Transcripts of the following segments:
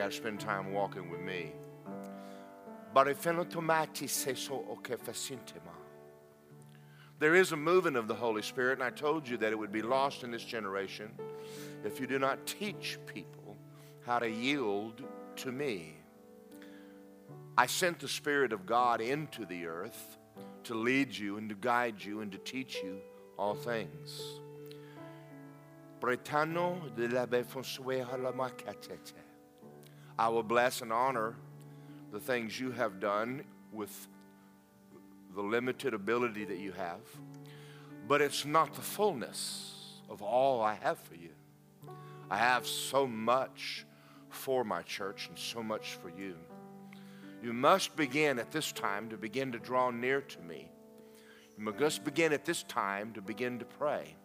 got to spend time walking with me. There is a moving of the Holy Spirit, and I told you that it would be lost in this generation if you do not teach people how to yield to me. I sent the Spirit of God into the earth to lead you and to guide you and to teach you all things. Bretano de la I will bless and honor the things you have done with the limited ability that you have, but it's not the fullness of all I have for you. I have so much for my church and so much for you. You must begin at this time to begin to draw near to me. You must begin at this time to begin to pray.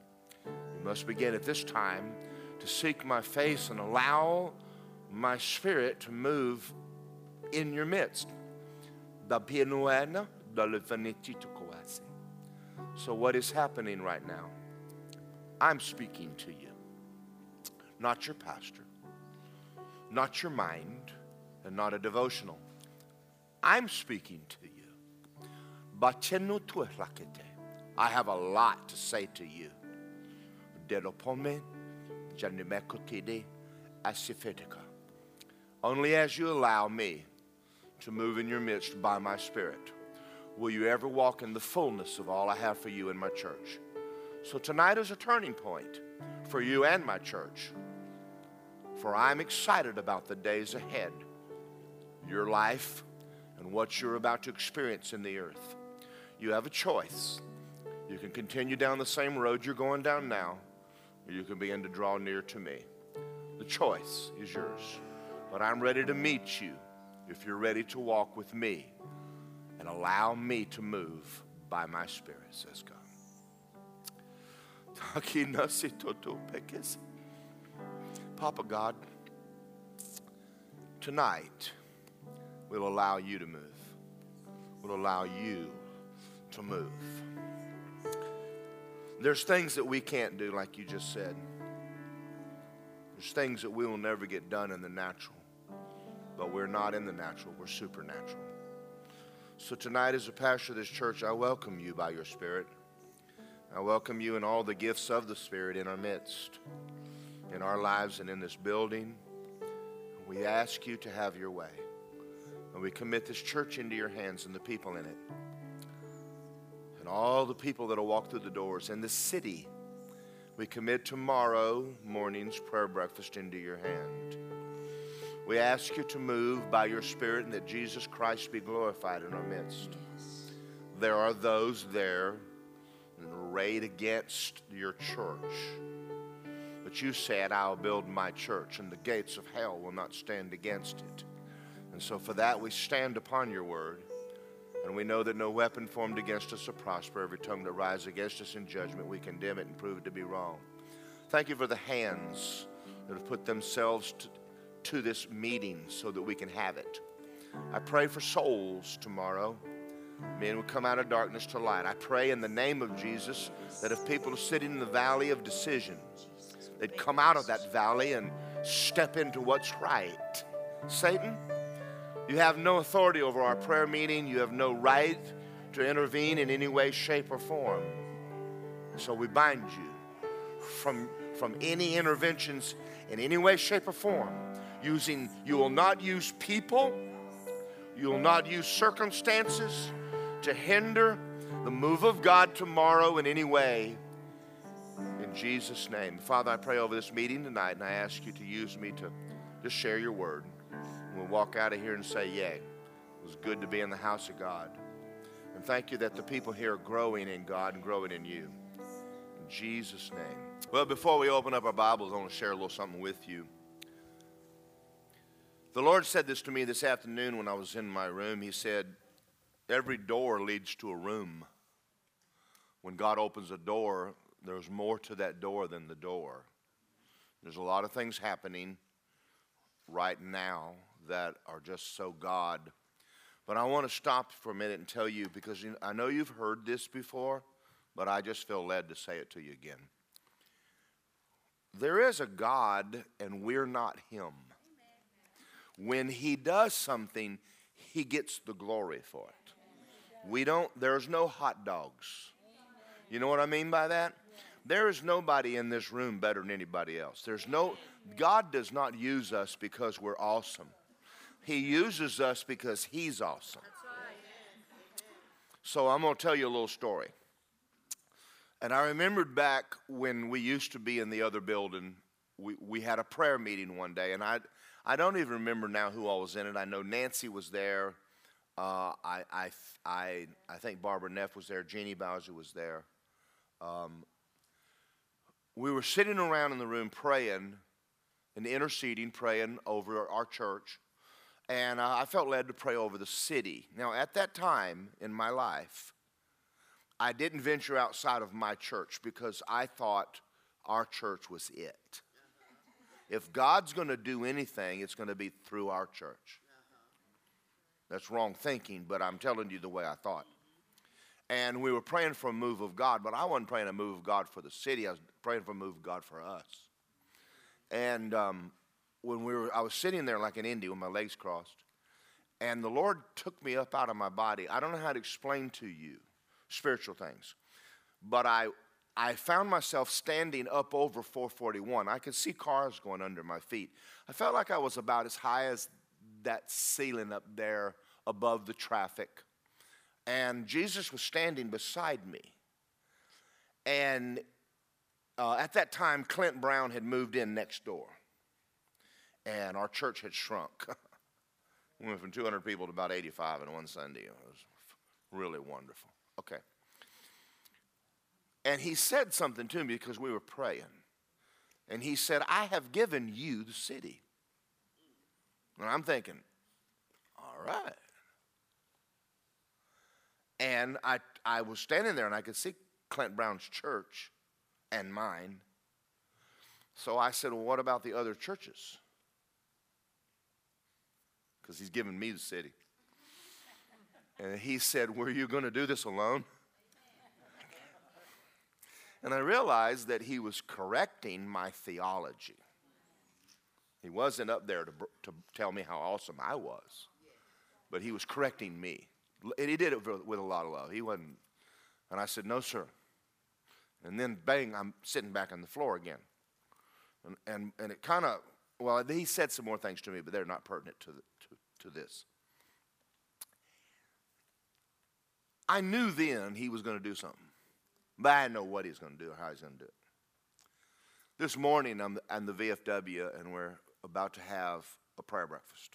You must begin at this time to seek my face and allow my spirit to move in your midst. So, what is happening right now? I'm speaking to you, not your pastor, not your mind, and not a devotional. I'm speaking to you. I have a lot to say to you. Only as you allow me to move in your midst by my Spirit will you ever walk in the fullness of all I have for you in my church. So tonight is a turning point for you and my church. For I'm excited about the days ahead, your life, and what you're about to experience in the earth. You have a choice. You can continue down the same road you're going down now, or you can begin to draw near to me. The choice is yours. But I'm ready to meet you if you're ready to walk with me and allow me to move by my spirit, says God. Papa God, tonight we'll allow you to move. We'll allow you to move. There's things that we can't do, like you just said. There's things that we will never get done in the natural, but we're not in the natural, we're supernatural. So tonight, as a pastor of this church, I welcome you by your Spirit. I welcome you and all the gifts of the Spirit in our midst, in our lives, and in this building. We ask you to have your way. And we commit this church into your hands and the people in it. And all the people that will walk through the doors and the city. We commit tomorrow morning's prayer breakfast into your hand. We ask you to move by your Spirit and that Jesus Christ be glorified in our midst. There are those there arrayed against your church. But you said, I'll build my church, and the gates of hell will not stand against it. And so, for that, we stand upon your word. And we know that no weapon formed against us will prosper. Every tongue that rises against us in judgment, we condemn it and prove it to be wrong. Thank you for the hands that have put themselves to, to this meeting so that we can have it. I pray for souls tomorrow. Men will come out of darkness to light. I pray in the name of Jesus that if people are sitting in the valley of decision, they'd come out of that valley and step into what's right. Satan, you have no authority over our prayer meeting. You have no right to intervene in any way, shape, or form. So we bind you from, from any interventions in any way, shape, or form using, you will not use people, you will not use circumstances to hinder the move of God tomorrow in any way. In Jesus' name. Father, I pray over this meeting tonight and I ask you to use me to just share your word. And we'll walk out of here and say, Yay, it was good to be in the house of God. And thank you that the people here are growing in God and growing in you. In Jesus' name. Well, before we open up our Bibles, I want to share a little something with you. The Lord said this to me this afternoon when I was in my room. He said, Every door leads to a room. When God opens a door, there's more to that door than the door. There's a lot of things happening right now that are just so God. But I want to stop for a minute and tell you because I know you've heard this before, but I just feel led to say it to you again. There is a God, and we're not Him. When he does something, he gets the glory for it. We don't, there's no hot dogs. You know what I mean by that? There is nobody in this room better than anybody else. There's no, God does not use us because we're awesome. He uses us because He's awesome. So I'm going to tell you a little story. And I remembered back when we used to be in the other building, we, we had a prayer meeting one day, and I, I don't even remember now who all was in it. I know Nancy was there. Uh, I, I, I, I think Barbara Neff was there. Jeannie Bowser was there. Um, we were sitting around in the room praying and interceding, praying over our church. And uh, I felt led to pray over the city. Now, at that time in my life, I didn't venture outside of my church because I thought our church was it. If God's going to do anything, it's going to be through our church. That's wrong thinking, but I'm telling you the way I thought. And we were praying for a move of God, but I wasn't praying a move of God for the city. I was praying for a move of God for us. And um, when we were, I was sitting there like an Indian with my legs crossed, and the Lord took me up out of my body. I don't know how to explain to you spiritual things, but I, I found myself standing up over 441. I could see cars going under my feet. I felt like I was about as high as that ceiling up there above the traffic and Jesus was standing beside me. And uh, at that time, Clint Brown had moved in next door, and our church had shrunk. we went from 200 people to about 85 in one Sunday. It was really wonderful. Okay. And he said something to me because we were praying. And he said, I have given you the city. And I'm thinking, all right. And I, I was standing there and I could see Clint Brown's church and mine. So I said, Well, what about the other churches? Because he's given me the city. And he said, Were you going to do this alone? And I realized that he was correcting my theology. He wasn't up there to, to tell me how awesome I was, but he was correcting me. And he did it with a lot of love. He wasn't. And I said, No, sir. And then, bang, I'm sitting back on the floor again. And, and, and it kind of, well, he said some more things to me, but they're not pertinent to, the, to, to this. I knew then he was going to do something, but I know what he's going to do or how he's going to do it. This morning, I'm in the VFW, and we're about to have a prayer breakfast.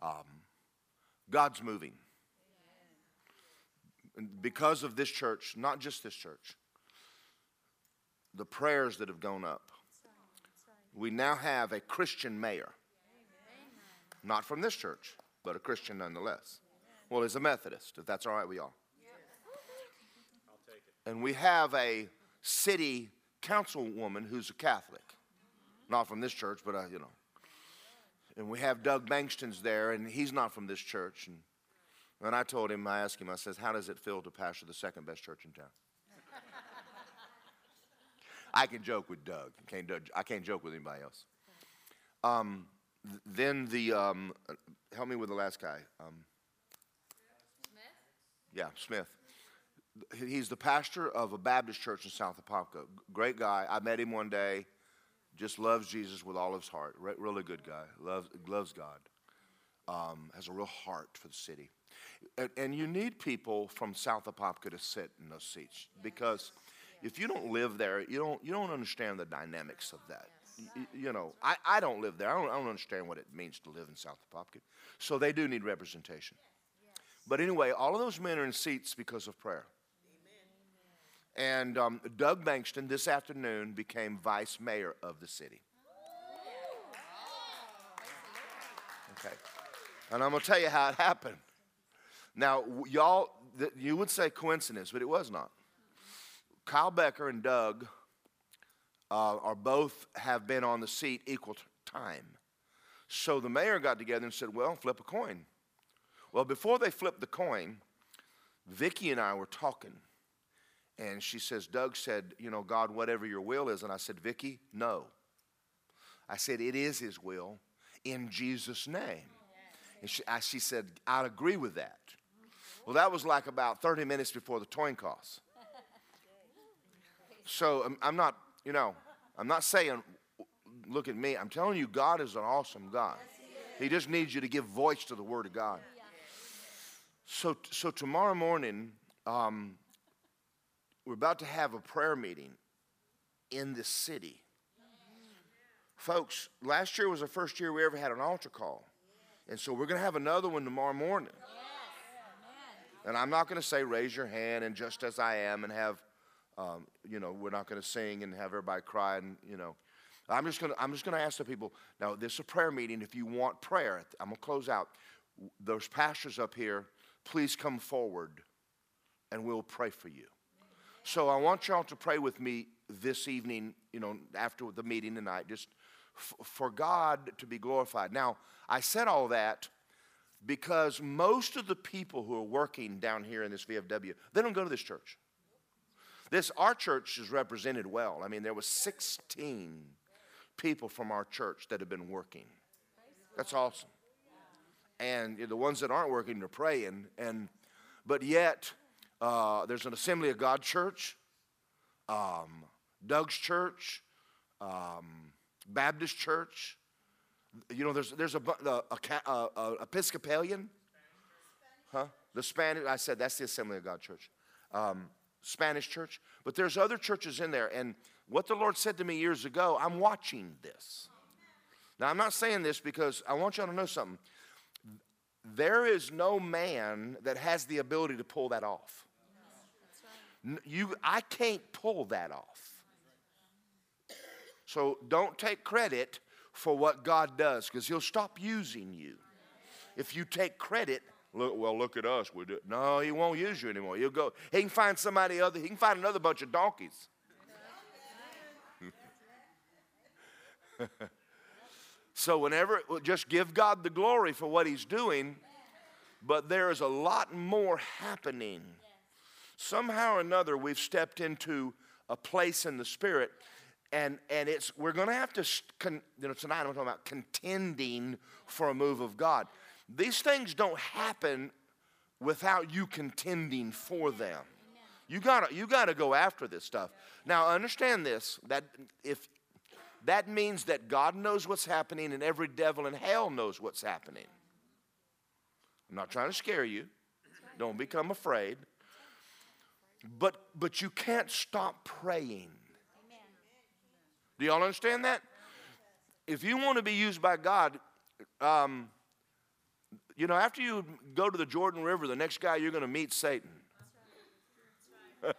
Um, God's moving because of this church, not just this church, the prayers that have gone up, we now have a Christian mayor. Not from this church, but a Christian nonetheless. Well, he's a Methodist, if that's all right with y'all. And we have a city councilwoman who's a Catholic. Not from this church, but, uh, you know. And we have Doug Bankson's there, and he's not from this church. And and I told him, I asked him, I says, how does it feel to pastor the second best church in town? I can joke with Doug. I can't, I can't joke with anybody else. Um, th- then the, um, help me with the last guy. Um, Smith? Yeah, Smith. He's the pastor of a Baptist church in South Apopka. Great guy. I met him one day. Just loves Jesus with all his heart. Re- really good guy. Loves, loves God. Um, has a real heart for the city. And, and you need people from South Apopka to sit in those seats because if you don't live there, you don't, you don't understand the dynamics of that. You, you know, I, I don't live there. I don't, I don't understand what it means to live in South Apopka. So they do need representation. But anyway, all of those men are in seats because of prayer. And um, Doug Bankson this afternoon became vice mayor of the city. Okay. And I'm going to tell you how it happened. Now, y'all, you would say coincidence, but it was not. Kyle Becker and Doug uh, are both have been on the seat equal time. So the mayor got together and said, "Well, flip a coin." Well, before they flipped the coin, Vicki and I were talking, and she says, "Doug said, you know, God, whatever your will is," and I said, "Vicki, no." I said, "It is His will. in Jesus' name. And she, I, she said, I'd agree with that. Well, that was like about 30 minutes before the towing costs. So I'm, I'm not, you know, I'm not saying, look at me. I'm telling you, God is an awesome God. He just needs you to give voice to the Word of God. So, so tomorrow morning, um, we're about to have a prayer meeting in this city. Folks, last year was the first year we ever had an altar call. And so we're going to have another one tomorrow morning. And I'm not going to say raise your hand and just as I am and have, um, you know, we're not going to sing and have everybody cry and, you know. I'm just going to I'm just going to ask the people. Now, this is a prayer meeting. If you want prayer, I'm going to close out. Those pastors up here. Please come forward and we'll pray for you. So I want y'all to pray with me this evening, you know, after the meeting tonight, just f- for God to be glorified. Now, I said all that because most of the people who are working down here in this VFW, they don't go to this church. This our church is represented well. I mean, there was 16 people from our church that have been working. That's awesome. And the ones that aren't working are praying. And but yet, uh, there's an Assembly of God church, um, Doug's church, um, Baptist church. You know, there's there's a, a, a, a Episcopalian, huh? The Spanish. I said that's the Assembly of God church, um, Spanish church. But there's other churches in there, and what the Lord said to me years ago, I'm watching this. Now, I'm not saying this because I want y'all to know something. There is no man that has the ability to pull that off. You, I can't pull that off. So don't take credit for what God does because He'll stop using you. If you take credit, look, well, look at us. We do. No, He won't use you anymore. He'll go. He can find somebody other. He can find another bunch of donkeys. so whenever, just give God the glory for what He's doing. But there is a lot more happening. Somehow or another, we've stepped into a place in the Spirit and and it's we're going to have to con, you know tonight I'm talking about contending for a move of God. These things don't happen without you contending for them. You got to you got to go after this stuff. Now understand this that if that means that God knows what's happening and every devil in hell knows what's happening. I'm not trying to scare you. Don't become afraid. But but you can't stop praying. Do y'all understand that? If you want to be used by God, um, you know, after you go to the Jordan River, the next guy you're going to meet Satan.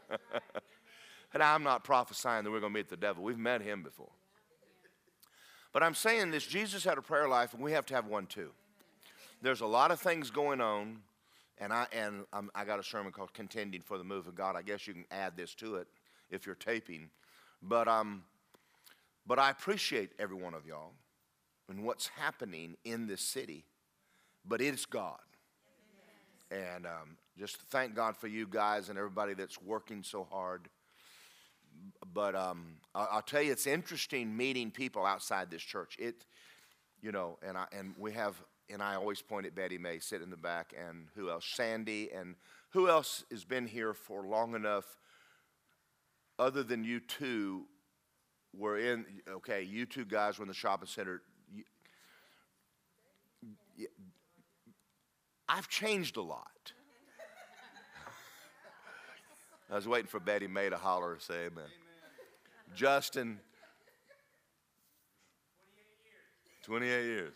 and I'm not prophesying that we're going to meet the devil. We've met him before. But I'm saying this Jesus had a prayer life, and we have to have one too. There's a lot of things going on, and I and I'm, I got a sermon called "Contending for the Move of God." I guess you can add this to it if you're taping. But um, but I appreciate every one of y'all and what's happening in this city. But it's God. And um, just thank God for you guys and everybody that's working so hard. But um, I'll tell you, it's interesting meeting people outside this church. It, you know, and I and we have, and I always point at Betty May sitting in the back, and who else? Sandy, and who else has been here for long enough, other than you two, were in, okay, you two guys were in the shopping center. I've changed a lot. I was waiting for Betty May to holler and say amen. amen. Justin, 28 years. 28 years.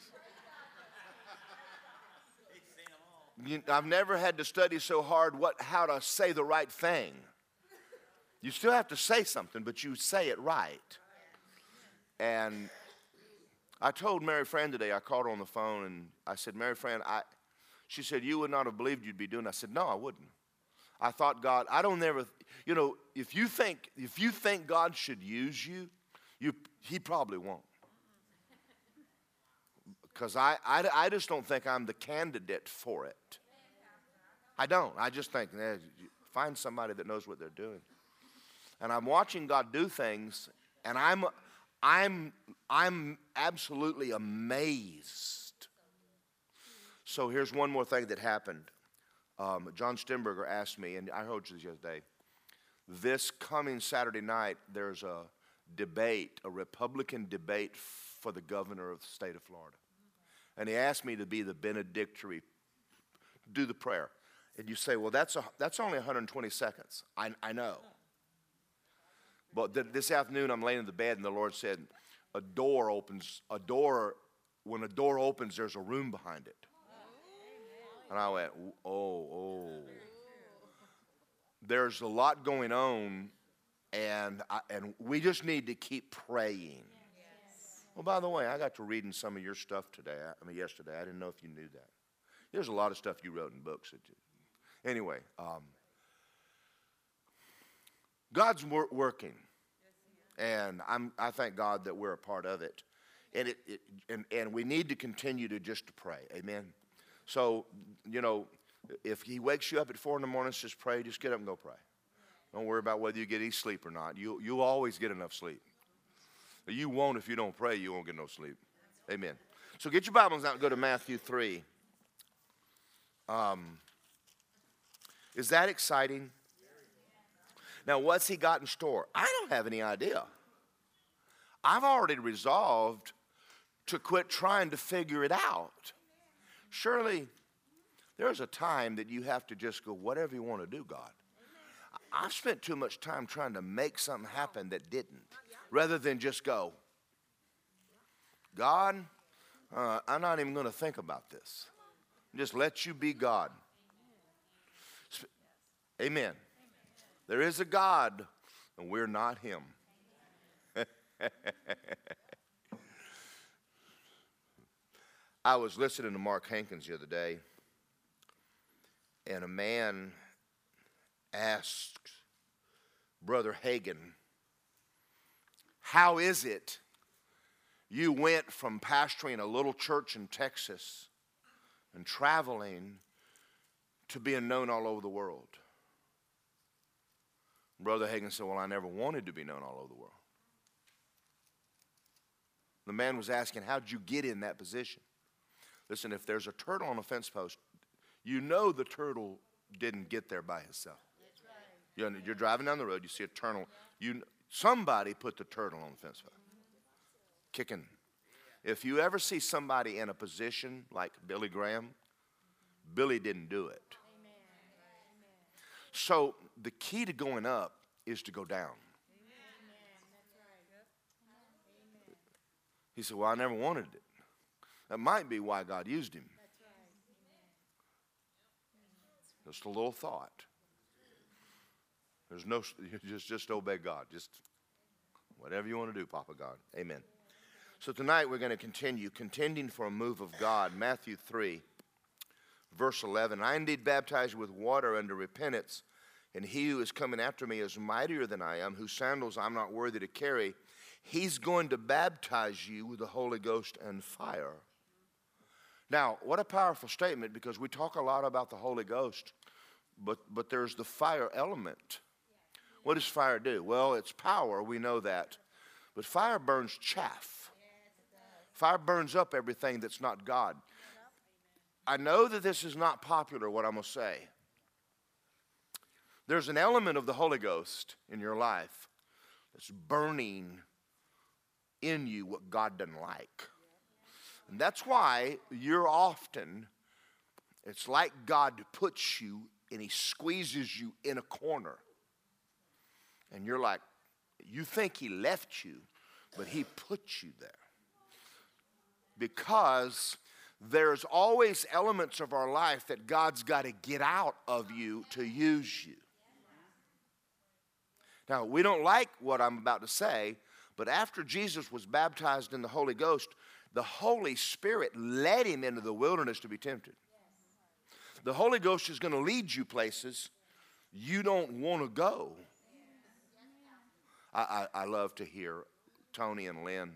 I've never had to study so hard what, how to say the right thing. You still have to say something, but you say it right. And I told Mary Fran today, I called her on the phone and I said, Mary Fran, I, she said, You would not have believed you'd be doing. I said, No, I wouldn't. I thought God, I don't ever, you know, if you think if you think God should use you, you he probably won't. Because I, I, I just don't think I'm the candidate for it. I don't. I just think, eh, find somebody that knows what they're doing. And I'm watching God do things, and I'm I'm, I'm absolutely amazed. So here's one more thing that happened. Um, John Stemberger asked me, and I heard you this other day, this coming Saturday night, there's a debate, a Republican debate for the governor of the state of Florida. And he asked me to be the benedictory, do the prayer. And you say, well, that's, a, that's only 120 seconds. I, I know. But th- this afternoon, I'm laying in the bed, and the Lord said, a door opens, a door, when a door opens, there's a room behind it. And I went, oh, oh. There's a lot going on, and, I, and we just need to keep praying. Well, by the way, I got to reading some of your stuff today. I mean, yesterday. I didn't know if you knew that. There's a lot of stuff you wrote in books. You, anyway, um, God's wor- working, and I'm, I thank God that we're a part of it. And, it, it, and, and we need to continue to just pray. Amen. So, you know, if he wakes you up at four in the morning, just pray. Just get up and go pray. Don't worry about whether you get any sleep or not. You, you'll always get enough sleep. You won't if you don't pray, you won't get no sleep. Amen. So get your Bibles out and go to Matthew 3. Um, is that exciting? Now, what's he got in store? I don't have any idea. I've already resolved to quit trying to figure it out. Surely, there's a time that you have to just go, whatever you want to do, God. I've spent too much time trying to make something happen that didn't, rather than just go, God, uh, I'm not even going to think about this. Just let you be God. Amen. There is a God, and we're not Him. I was listening to Mark Hankins the other day, and a man asked Brother Hagin, How is it you went from pastoring a little church in Texas and traveling to being known all over the world? Brother Hagin said, Well, I never wanted to be known all over the world. The man was asking, How'd you get in that position? Listen, if there's a turtle on a fence post, you know the turtle didn't get there by himself. You're, you're driving down the road, you see a turtle. You, somebody put the turtle on the fence post, kicking. If you ever see somebody in a position like Billy Graham, Billy didn't do it. So the key to going up is to go down. He said, Well, I never wanted it. That might be why God used him. Just a little thought. There's no, just, just obey God. Just whatever you want to do, Papa God. Amen. So tonight we're going to continue contending for a move of God. Matthew 3, verse 11. I indeed baptize you with water under repentance, and he who is coming after me is mightier than I am, whose sandals I'm not worthy to carry. He's going to baptize you with the Holy Ghost and fire. Now, what a powerful statement because we talk a lot about the Holy Ghost, but, but there's the fire element. What does fire do? Well, it's power, we know that. But fire burns chaff. Fire burns up everything that's not God. I know that this is not popular, what I'm going to say. There's an element of the Holy Ghost in your life that's burning in you what God doesn't like. And that's why you're often, it's like God puts you and He squeezes you in a corner. And you're like, you think He left you, but He put you there. Because there's always elements of our life that God's got to get out of you to use you. Now, we don't like what I'm about to say, but after Jesus was baptized in the Holy Ghost, the Holy Spirit led him into the wilderness to be tempted. The Holy Ghost is going to lead you places you don't want to go. I, I, I, love to hear Tony and Lynn.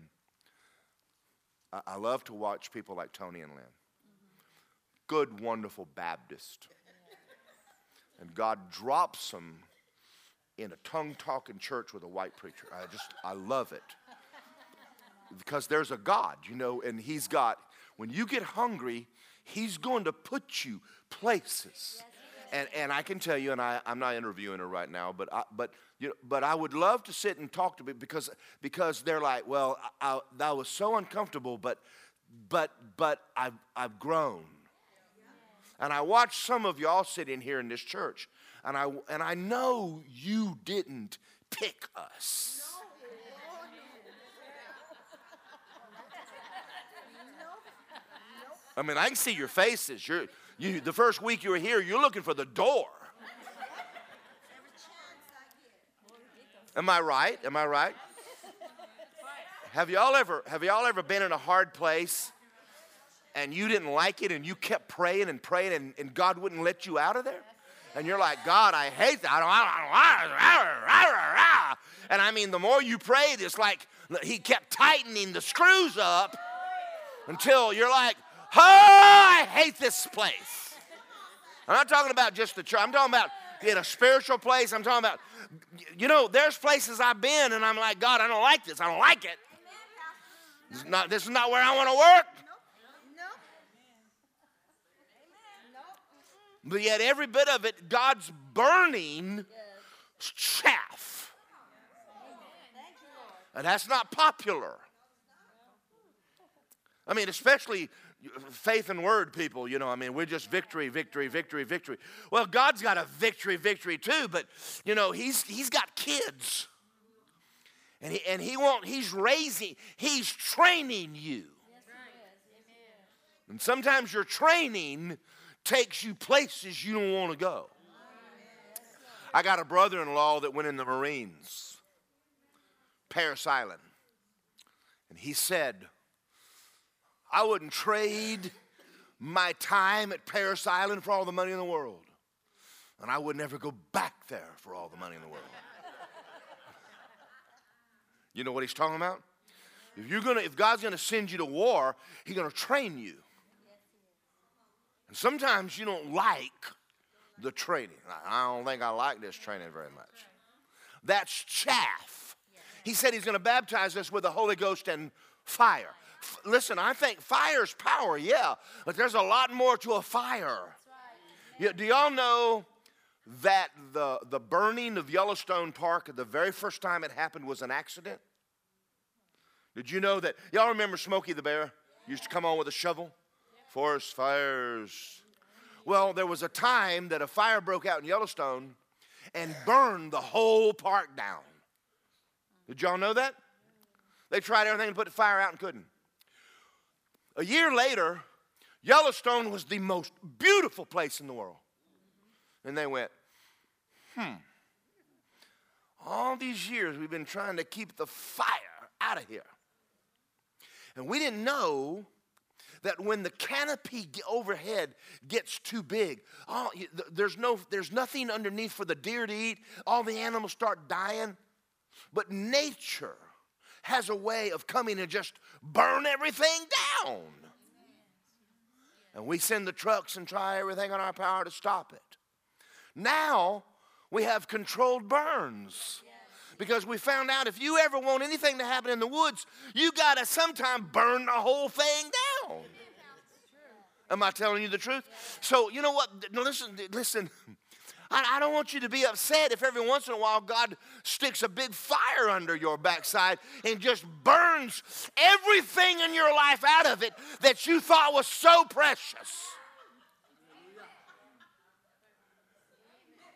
I, I love to watch people like Tony and Lynn. Good, wonderful Baptist. And God drops them in a tongue talking church with a white preacher. I just, I love it. because there's a God, you know, and He's got, when you get hungry, He's going to put you places. And, and I can tell you, and I, I'm not interviewing her right now, but I, but you know, but I would love to sit and talk to me because because they're like, well, I, I, that was so uncomfortable, but but but I've I've grown, and I watch some of y'all sitting here in this church, and I and I know you didn't pick us. I mean, I can see your faces. You're, you, the first week you were here, you're looking for the door. Am I right? Am I right? Have y'all ever have y'all ever been in a hard place and you didn't like it and you kept praying and praying and, and God wouldn't let you out of there? And you're like, God, I hate that. And I mean, the more you prayed, it's like he kept tightening the screws up until you're like, oh, I hate this place. I'm not talking about just the church. I'm talking about in a spiritual place. I'm talking about, you know, there's places I've been and I'm like, God, I don't like this. I don't like it. This is not, this is not where I want to work. But yet, every bit of it, God's burning chaff. And that's not popular. I mean, especially faith and word people, you know, I mean, we're just victory, victory, victory, victory. Well, God's got a victory, victory too, but you know, he's he's got kids. And he and he won't, he's raising, he's training you. And sometimes your training takes you places you don't want to go. I got a brother in law that went in the Marines, Parris Island. And he said, I wouldn't trade my time at Parris Island for all the money in the world. And I would never go back there for all the money in the world. you know what he's talking about? If you're gonna, if God's gonna send you to war, He's gonna train you. And sometimes you don't like the training. I don't think I like this training very much. That's chaff. He said he's to baptize us with the Holy Ghost and fire. Listen, I think fire's power, yeah, but there's a lot more to a fire. Yeah, do y'all know that the, the burning of Yellowstone Park, the very first time it happened, was an accident? Did you know that? Y'all remember Smokey the Bear? Used to come on with a shovel? Forest fires. Well, there was a time that a fire broke out in Yellowstone and burned the whole park down. Did y'all know that? They tried everything to put the fire out and couldn't. A year later, Yellowstone was the most beautiful place in the world. And they went, hmm, all these years we've been trying to keep the fire out of here. And we didn't know that when the canopy overhead gets too big, oh, there's, no, there's nothing underneath for the deer to eat, all the animals start dying. But nature has a way of coming and just burn everything down. And we send the trucks and try everything in our power to stop it. Now we have controlled burns because we found out if you ever want anything to happen in the woods, you got to sometime burn the whole thing down. Am I telling you the truth? So, you know what? No, listen, listen. I, I don't want you to be upset if every once in a while God sticks a big fire under your backside and just burns everything in your life out of it that you thought was so precious.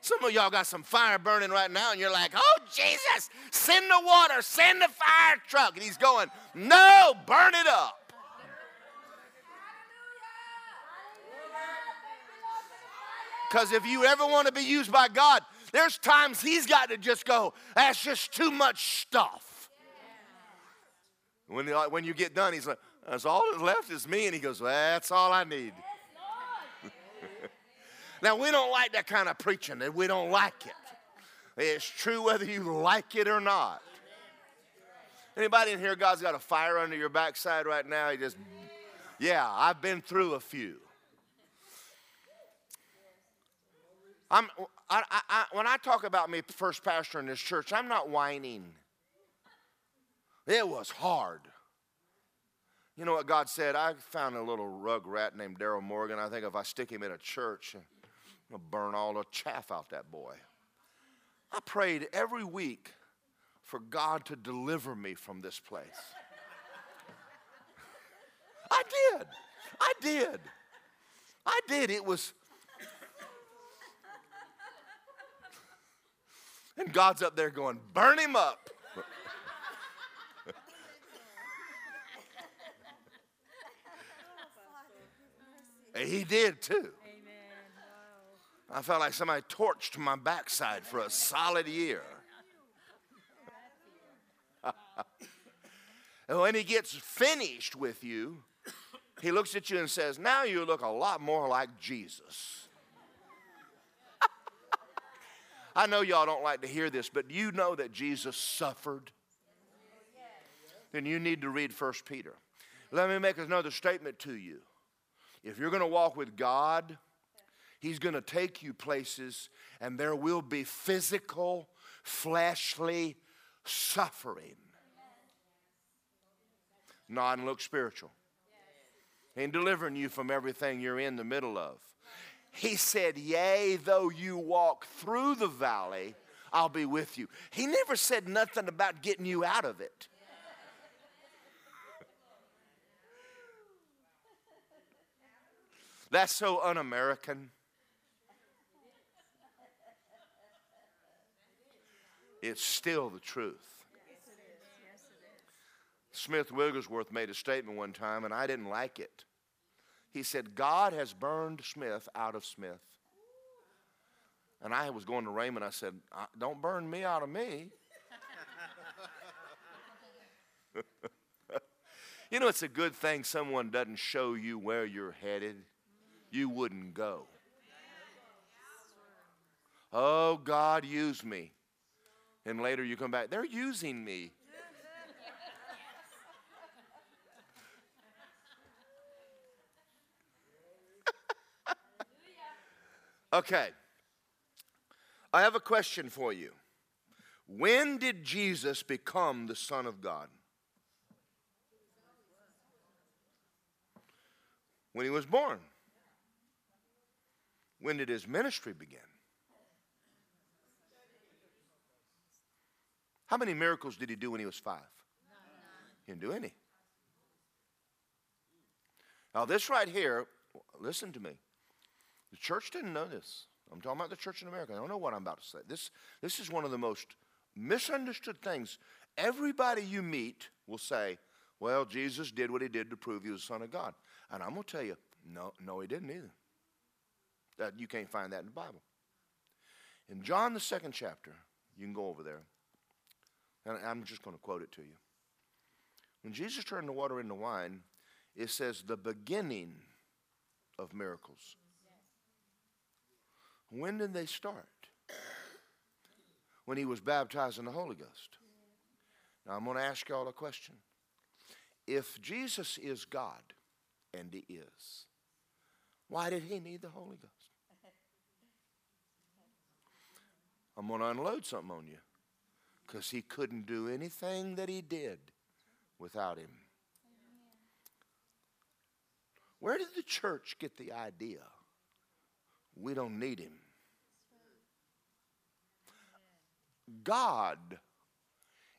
Some of y'all got some fire burning right now, and you're like, oh, Jesus, send the water, send the fire truck. And he's going, no, burn it up. Because if you ever want to be used by God, there's times He's got to just go, that's just too much stuff. When, when you get done, He's like, that's all that's left is me. And He goes, well, that's all I need. Now, we don't like that kind of preaching, and we don't like it. It's true whether you like it or not. Anybody in here, God's got a fire under your backside right now? He just, yeah, I've been through a few. I'm, I, I, when I talk about me first pastor in this church, I'm not whining. It was hard. You know what God said? I found a little rug rat named Daryl Morgan. I think if I stick him in a church, I'll burn all the chaff out that boy. I prayed every week for God to deliver me from this place. I did. I did. I did. It was. And God's up there going, burn him up. he did too. I felt like somebody torched my backside for a solid year. and when he gets finished with you, he looks at you and says, Now you look a lot more like Jesus. I know y'all don't like to hear this, but you know that Jesus suffered? Then you need to read 1 Peter. Let me make another statement to you. If you're going to walk with God, He's going to take you places, and there will be physical, fleshly suffering. Not look spiritual. And delivering you from everything you're in the middle of. He said, Yea, though you walk through the valley, I'll be with you. He never said nothing about getting you out of it. That's so un American. It's still the truth. Smith Wigglesworth made a statement one time, and I didn't like it. He said, God has burned Smith out of Smith. And I was going to Raymond. I said, Don't burn me out of me. you know, it's a good thing someone doesn't show you where you're headed. You wouldn't go. Oh, God, use me. And later you come back, they're using me. Okay. I have a question for you. When did Jesus become the Son of God? When he was born. When did his ministry begin? How many miracles did he do when he was five? He didn't do any. Now, this right here, listen to me. The church didn't know this. I'm talking about the church in America. I don't know what I'm about to say. This, this is one of the most misunderstood things. Everybody you meet will say, well, Jesus did what he did to prove he was the Son of God. And I'm going to tell you, no, no, he didn't either. That, you can't find that in the Bible. In John, the second chapter, you can go over there, and I'm just going to quote it to you. When Jesus turned the water into wine, it says the beginning of miracles. When did they start? When he was baptized in the Holy Ghost. Now I'm going to ask y'all a question. If Jesus is God, and he is, why did he need the Holy Ghost? I'm going to unload something on you because he couldn't do anything that he did without him. Where did the church get the idea we don't need him? God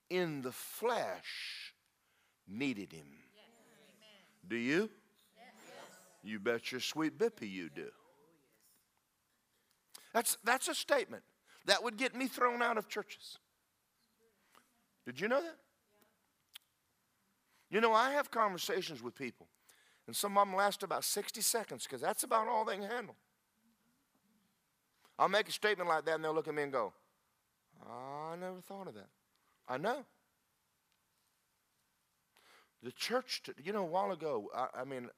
in the flesh needed him. Do you? You bet your sweet bippy you do. That's, that's a statement that would get me thrown out of churches. Did you know that? You know, I have conversations with people, and some of them last about 60 seconds because that's about all they can handle. I'll make a statement like that, and they'll look at me and go, I never thought of that. I know. The church, you know, a while ago, I, I, mean,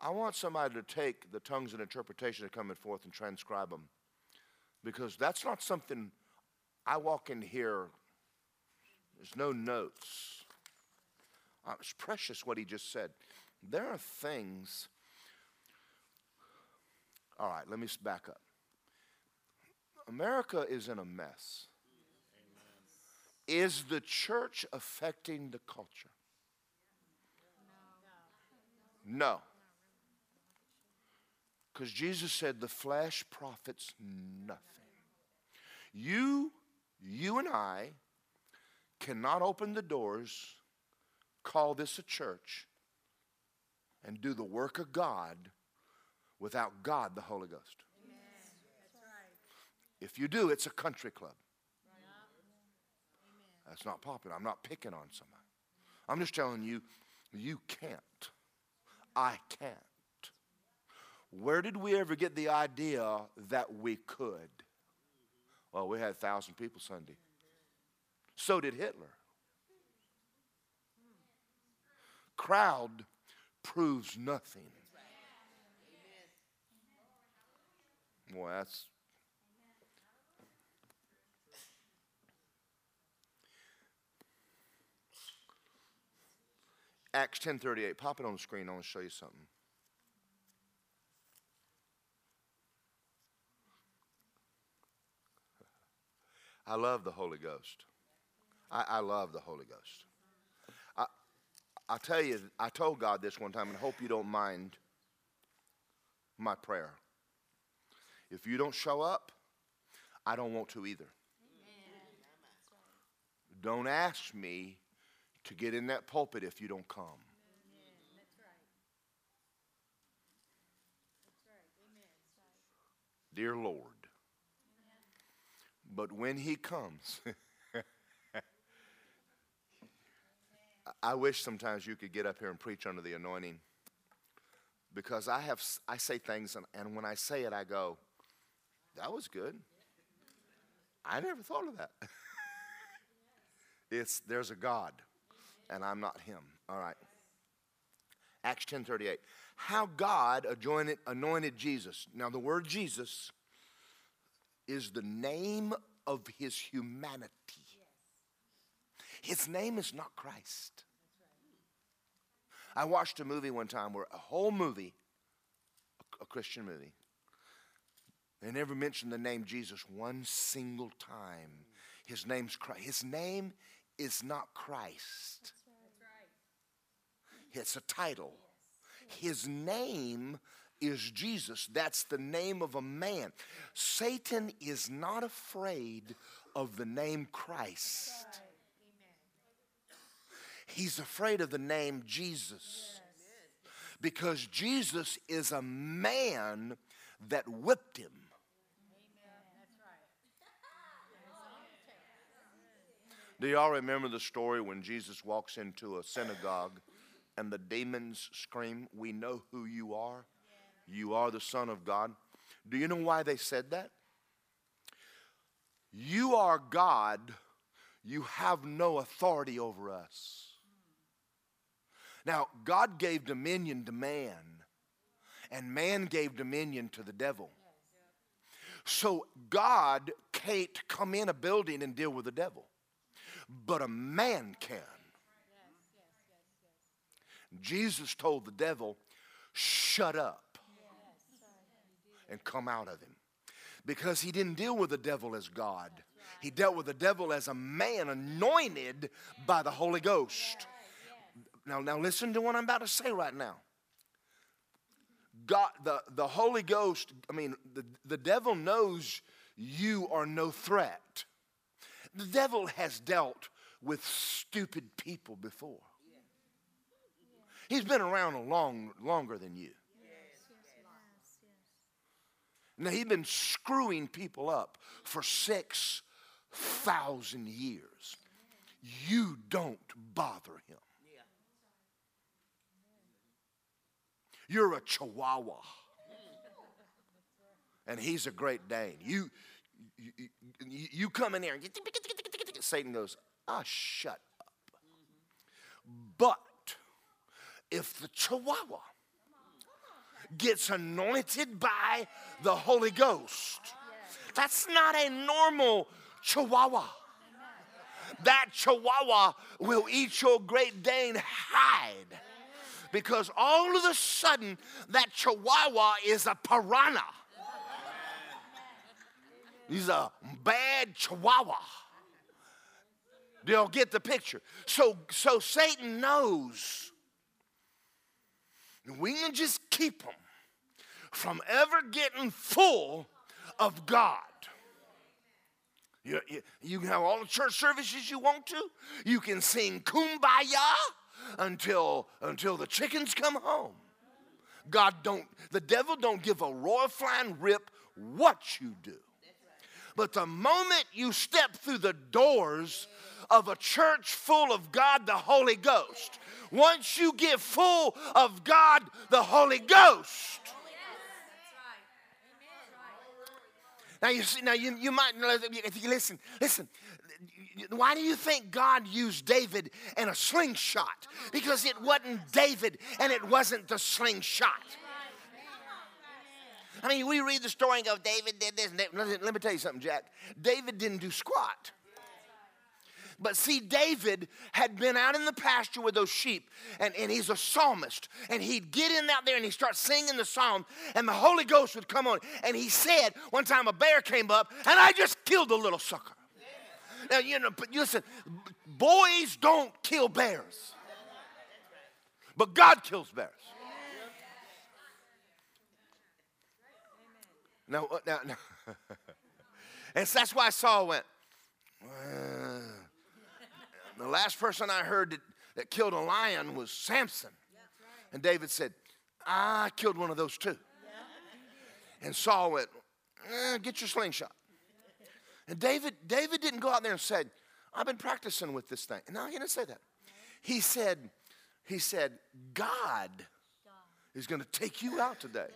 I want somebody to take the tongues and interpretation that coming forth and transcribe them. Because that's not something I walk in here, there's no notes. Uh, it's precious what he just said. There are things. All right, let me back up. America is in a mess. Is the church affecting the culture? No. Because Jesus said the flesh profits nothing. You, you and I cannot open the doors, call this a church, and do the work of God without God, the Holy Ghost. If you do, it's a country club. That's not popular. I'm not picking on somebody. I'm just telling you, you can't. I can't. Where did we ever get the idea that we could? Well, we had a thousand people Sunday. So did Hitler. Crowd proves nothing. Well, that's Acts 10:38. Pop it on the screen. I want to show you something. I love the Holy Ghost. I, I love the Holy Ghost. I, I tell you, I told God this one time, and hope you don't mind my prayer. If you don't show up, I don't want to either. Don't ask me to get in that pulpit if you don't come. Dear Lord. But when He comes, I wish sometimes you could get up here and preach under the anointing because I have I say things and, and when I say it I go, that was good. I never thought of that. it's there's a God and I'm not him. All right. Acts 10:38. How God anointed, anointed Jesus. Now the word Jesus is the name of his humanity. His name is not Christ. I watched a movie one time where a whole movie, a Christian movie, they never mentioned the name Jesus one single time. Mm. His name's Christ. His name is not Christ. It's a title. His name is Jesus. That's the name of a man. Satan is not afraid of the name Christ. He's afraid of the name Jesus. Because Jesus is a man that whipped him. Do y'all remember the story when Jesus walks into a synagogue and the demons scream, We know who you are? You are the Son of God. Do you know why they said that? You are God, you have no authority over us. Now, God gave dominion to man, and man gave dominion to the devil. So, God can't come in a building and deal with the devil but a man can. Jesus told the devil, Shut up and come out of him. Because he didn't deal with the devil as God, he dealt with the devil as a man anointed by the Holy Ghost. Now, now listen to what I'm about to say right now. God, the, the Holy Ghost, I mean, the, the devil knows you are no threat. The devil has dealt with stupid people before. He's been around a long, longer than you. Now, he's been screwing people up for 6,000 years. You don't bother him. You're a chihuahua. And he's a great Dane. You, you, you come in there and Satan goes, ah, shut up. But if the chihuahua gets anointed by the Holy Ghost, that's not a normal chihuahua. That chihuahua will eat your Great Dane hide because all of a sudden that chihuahua is a piranha. He's a bad chihuahua. Y'all get the picture? So, so Satan knows we can just keep them from ever getting full of God. You, you, you, can have all the church services you want to. You can sing kumbaya until, until the chickens come home. God don't, the devil don't give a royal flying rip what you do. But the moment you step through the doors of a church full of God, the Holy Ghost, once you get full of God, the Holy Ghost, Now you see, now you, you might know if you listen, listen. Why do you think God used David and a slingshot? Because it wasn't David and it wasn't the slingshot. I mean, we read the story and go, David did this. Let me tell you something, Jack. David didn't do squat. But see, David had been out in the pasture with those sheep, and, and he's a psalmist. And he'd get in out there and he'd start singing the psalm, and the Holy Ghost would come on. And he said, one time a bear came up, and I just killed a little sucker. Now, you know, but you listen, boys don't kill bears, but God kills bears. Uh, no. now. and so that's why Saul went, well, the last person I heard that, that killed a lion was Samson. And David said, I killed one of those too. And Saul went, eh, Get your slingshot. And David, David didn't go out there and said, I've been practicing with this thing. No, he didn't say that. He said, he said, God is going to take you out today.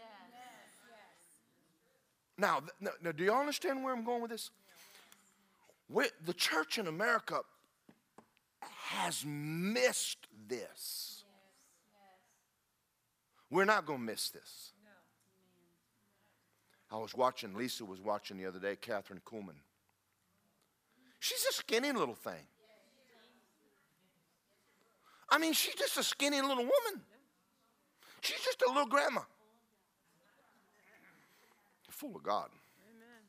Now, now, do y'all understand where I'm going with this? The church in America has missed this. We're not going to miss this. I was watching, Lisa was watching the other day, Kathryn Kuhlman. She's a skinny little thing. I mean, she's just a skinny little woman. She's just a little grandma. Full of God. Amen.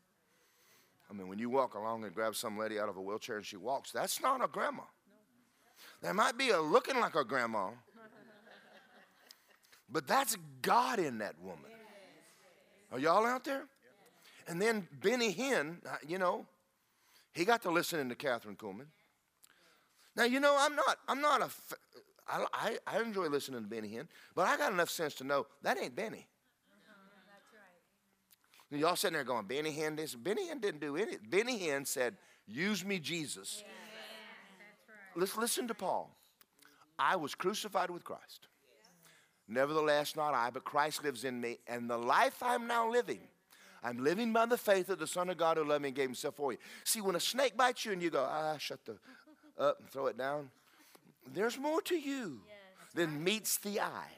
I mean, when you walk along and grab some lady out of a wheelchair and she walks, that's not a grandma. There might be a looking like a grandma, but that's God in that woman. Are y'all out there? And then Benny Hinn, uh, you know, he got to listening to Kathryn Kuhlman. Now, you know, I'm not, I'm not a, I, I, I enjoy listening to Benny Hinn, but I got enough sense to know that ain't Benny. Y'all sitting there going, Benny Hinn this. Benny Hinn didn't do anything. Benny Hinn said, use me, Jesus. Yeah. Let's listen to Paul. I was crucified with Christ. Nevertheless, not I, but Christ lives in me. And the life I'm now living, I'm living by the faith of the Son of God who loved me and gave himself for you. See, when a snake bites you and you go, ah, shut the up and throw it down, there's more to you than meets the eye.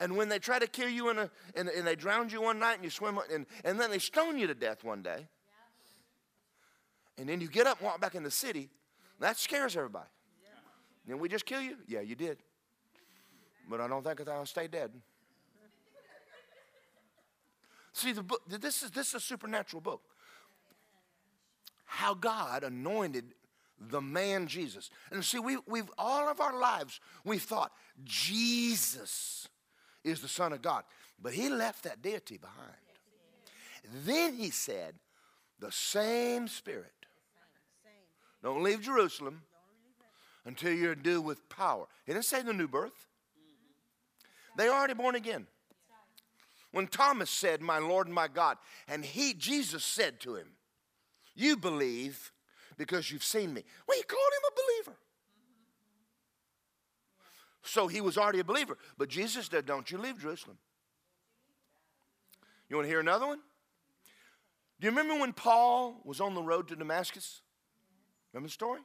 And when they try to kill you in a, and, and they drowned you one night and you swim, and, and then they stone you to death one day, and then you get up and walk back in the city, that scares everybody. Then we just kill you? Yeah, you did. But I don't think I'll stay dead. See, the book, this is, this is a supernatural book. How God anointed the man Jesus. And see, we, we've all of our lives, we've thought Jesus is the Son of God. But he left that deity behind. Then he said, the same Spirit don't leave Jerusalem until you're due with power. He didn't say the new birth. They already born again. When Thomas said, My Lord and my God, and he, Jesus said to him, You believe because you've seen me. Well, he called him a believer. So he was already a believer. But Jesus said, Don't you leave Jerusalem. You want to hear another one? Do you remember when Paul was on the road to Damascus? Remember the story?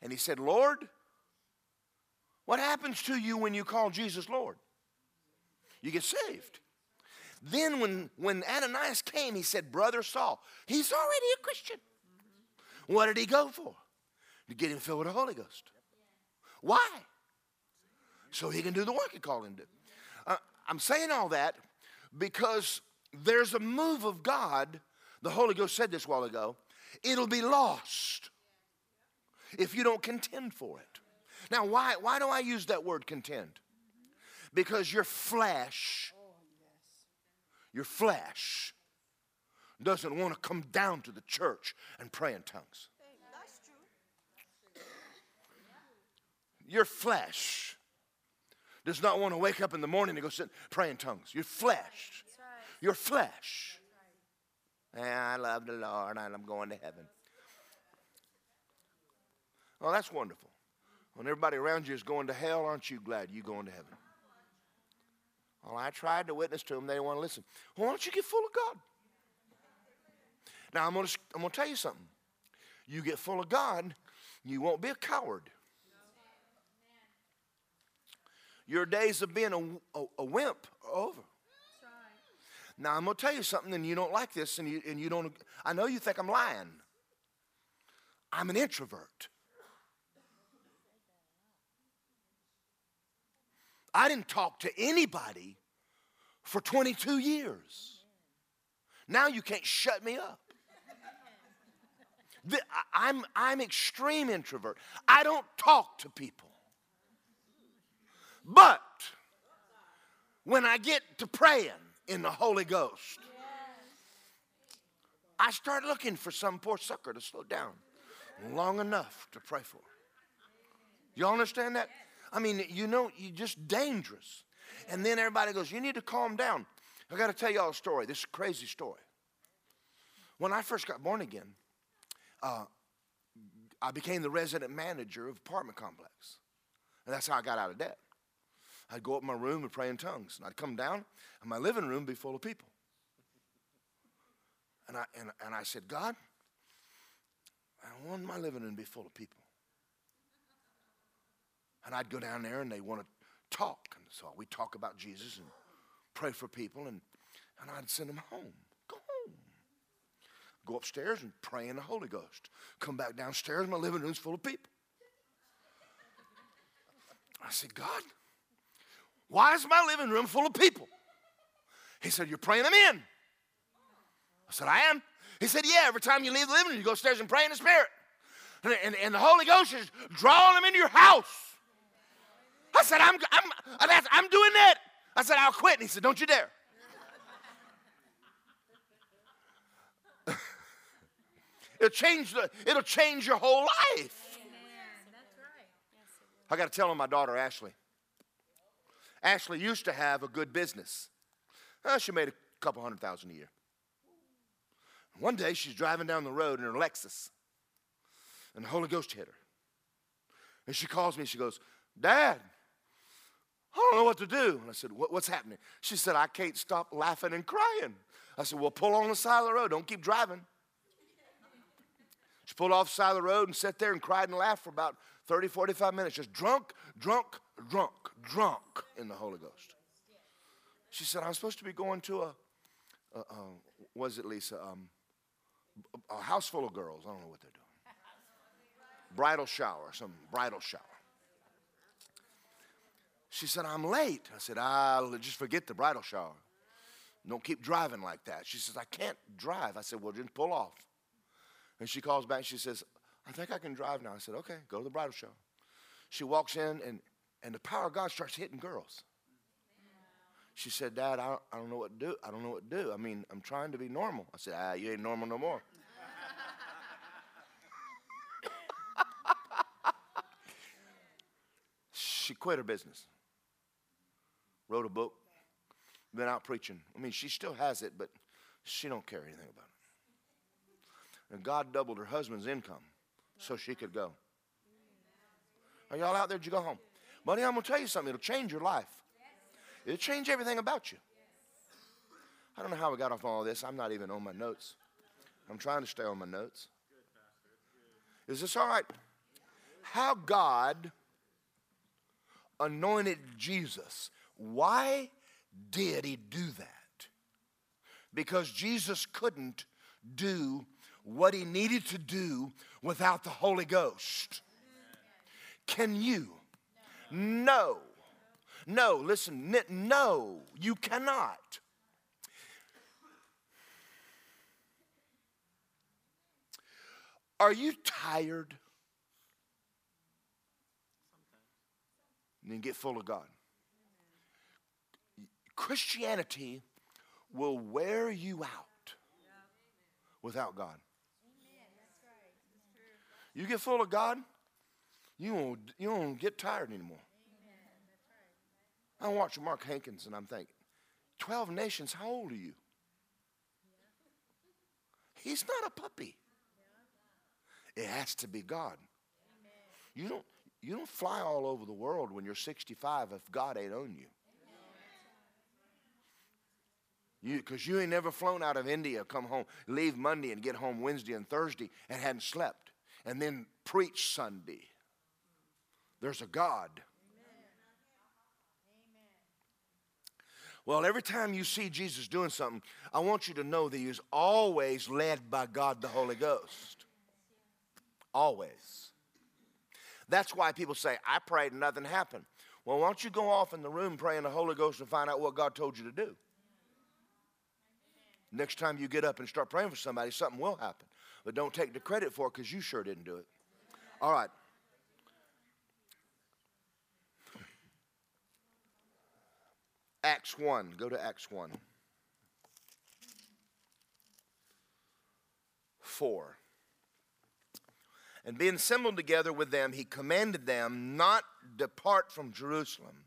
And he said, Lord, what happens to you when you call Jesus Lord? You get saved. Then, when, when Ananias came, he said, Brother Saul, he's already a Christian. What did he go for? To get him filled with the Holy Ghost. Why? So he can do the work he called him to. Uh, I'm saying all that because there's a move of God. The Holy Ghost said this a while ago it'll be lost if you don't contend for it. Now, why, why do I use that word contend? Because your flesh, your flesh, doesn't want to come down to the church and pray in tongues. Your flesh does not want to wake up in the morning and go sit and pray in tongues. Your flesh. Your flesh. Yeah, I love the Lord and I'm going to heaven. Oh, that's wonderful. When everybody around you is going to hell, aren't you glad you're going to heaven? Well, I tried to witness to them. They didn't want to listen. Well, why don't you get full of God? Now, I'm going to, I'm going to tell you something. You get full of God, you won't be a coward. Your days of being a, a, a wimp are over. Now, I'm going to tell you something, and you don't like this, and you, and you don't, I know you think I'm lying. I'm an introvert. I didn't talk to anybody for 22 years. Now you can't shut me up. I'm, I'm extreme introvert. I don't talk to people. But when I get to praying in the Holy Ghost, I start looking for some poor sucker to slow down long enough to pray for. You understand that? I mean, you know, you're just dangerous. And then everybody goes, You need to calm down. I got to tell y'all a story. This is a crazy story. When I first got born again, uh, I became the resident manager of apartment complex. And that's how I got out of debt. I'd go up in my room and pray in tongues. And I'd come down, and my living room would be full of people. And I, and, and I said, God, I want my living room to be full of people. And I'd go down there, and they want to talk. And so we'd talk about Jesus and pray for people, and, and I'd send them home. Go home. Go upstairs and pray in the Holy Ghost. Come back downstairs, my living room's full of people. I said, God, why is my living room full of people? He said, You're praying them in. I said, I am. He said, Yeah, every time you leave the living room, you go upstairs and pray in the Spirit. And, and, and the Holy Ghost is drawing them into your house. I said, I'm, I'm, I'm doing that. I said, I'll quit. And he said, Don't you dare. it'll, change the, it'll change your whole life. I got to tell on my daughter, Ashley. Ashley used to have a good business. Uh, she made a couple hundred thousand a year. One day she's driving down the road in her Lexus, and the Holy Ghost hit her. And she calls me, she goes, Dad, I don't know what to do. And I said, what, What's happening? She said, I can't stop laughing and crying. I said, Well, pull on the side of the road. Don't keep driving. She pulled off the side of the road and sat there and cried and laughed for about 30, 45 minutes, just drunk, drunk, drunk, drunk in the Holy Ghost. She said, I'm supposed to be going to a, a, a was it Lisa? Um, a house full of girls. I don't know what they're doing. Bridal shower, some bridal shower. She said, I'm late. I said, I'll just forget the bridal shower. Don't keep driving like that. She says, I can't drive. I said, Well, just pull off. And she calls back. She says, I think I can drive now. I said, Okay, go to the bridal shower. She walks in, and, and the power of God starts hitting girls. She said, Dad, I don't, I don't know what to do. I don't know what to do. I mean, I'm trying to be normal. I said, Ah, you ain't normal no more. she quit her business wrote a book, been out preaching. I mean, she still has it, but she don't care anything about it. And God doubled her husband's income so she could go. Are y'all out there? Did you go home? Buddy, I'm going to tell you something. It'll change your life. It'll change everything about you. I don't know how we got off all this. I'm not even on my notes. I'm trying to stay on my notes. Is this all right? How God anointed Jesus why did he do that? Because Jesus couldn't do what he needed to do without the Holy Ghost. Can you? No. No, listen, no, you cannot. Are you tired? then get full of God. Christianity will wear you out without God. You get full of God, you won't, you won't get tired anymore. I watch Mark Hankins and I'm thinking, 12 nations, how old are you? He's not a puppy. It has to be God. You don't, you don't fly all over the world when you're 65 if God ain't on you. Because you, you ain't never flown out of India, come home, leave Monday and get home Wednesday and Thursday and hadn't slept, and then preach Sunday. There's a God. Well, every time you see Jesus doing something, I want you to know that he is always led by God the Holy Ghost. Always. That's why people say, I prayed and nothing happened. Well, why don't you go off in the room praying the Holy Ghost and find out what God told you to do? Next time you get up and start praying for somebody, something will happen. But don't take the credit for it because you sure didn't do it. All right. Acts 1. Go to Acts 1. 4. And being assembled together with them, he commanded them not depart from Jerusalem,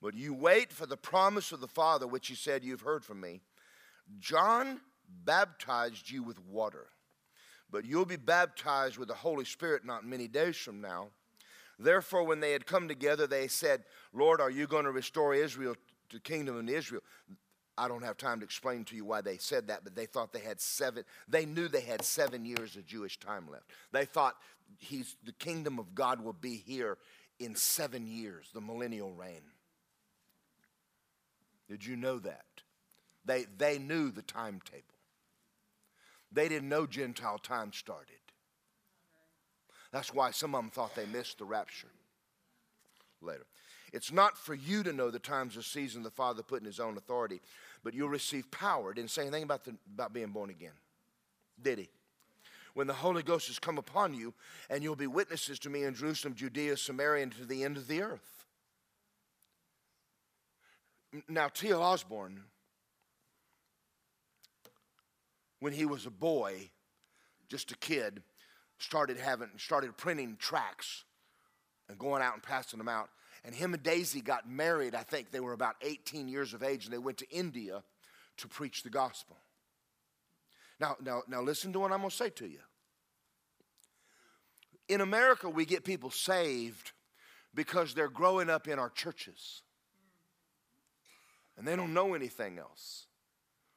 but you wait for the promise of the Father, which he said, You've heard from me. John baptized you with water, but you'll be baptized with the Holy Spirit not many days from now. Therefore, when they had come together, they said, Lord, are you going to restore Israel to kingdom in Israel? I don't have time to explain to you why they said that, but they thought they had seven, they knew they had seven years of Jewish time left. They thought he's, the kingdom of God will be here in seven years, the millennial reign. Did you know that? They, they knew the timetable. They didn't know Gentile time started. That's why some of them thought they missed the rapture later. It's not for you to know the times or season the Father put in His own authority, but you'll receive power. Didn't say anything about, the, about being born again, did He? When the Holy Ghost has come upon you, and you'll be witnesses to me in Jerusalem, Judea, Samaria, and to the end of the earth. Now, T.L. Osborn, when he was a boy, just a kid, started having started printing tracts and going out and passing them out. And him and Daisy got married, I think they were about 18 years of age, and they went to India to preach the gospel. Now, now, now listen to what I'm going to say to you. In America, we get people saved because they're growing up in our churches. And they don't know anything else.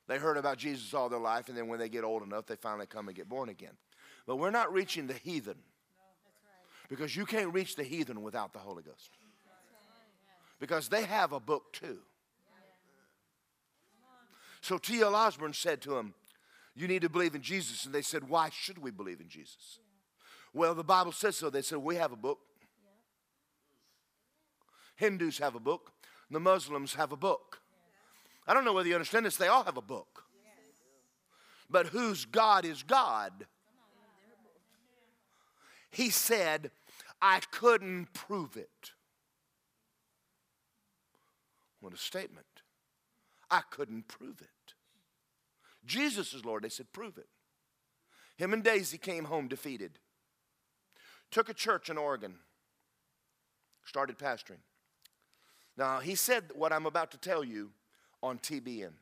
They heard about Jesus all their life, and then when they get old enough, they finally come and get born again. But we're not reaching the heathen. Because you can't reach the heathen without the Holy Ghost because they have a book too. So T.L. Osborn said to him, You need to believe in Jesus. And they said, Why should we believe in Jesus? Well, the Bible says so. They said, We have a book. Hindus have a book. The Muslims have a book. I don't know whether you understand this, they all have a book. But whose God is God? He said, I couldn't prove it. What a statement. I couldn't prove it. Jesus is Lord. They said, prove it. Him and Daisy came home defeated. Took a church in Oregon. Started pastoring. Now, he said what I'm about to tell you on TBN.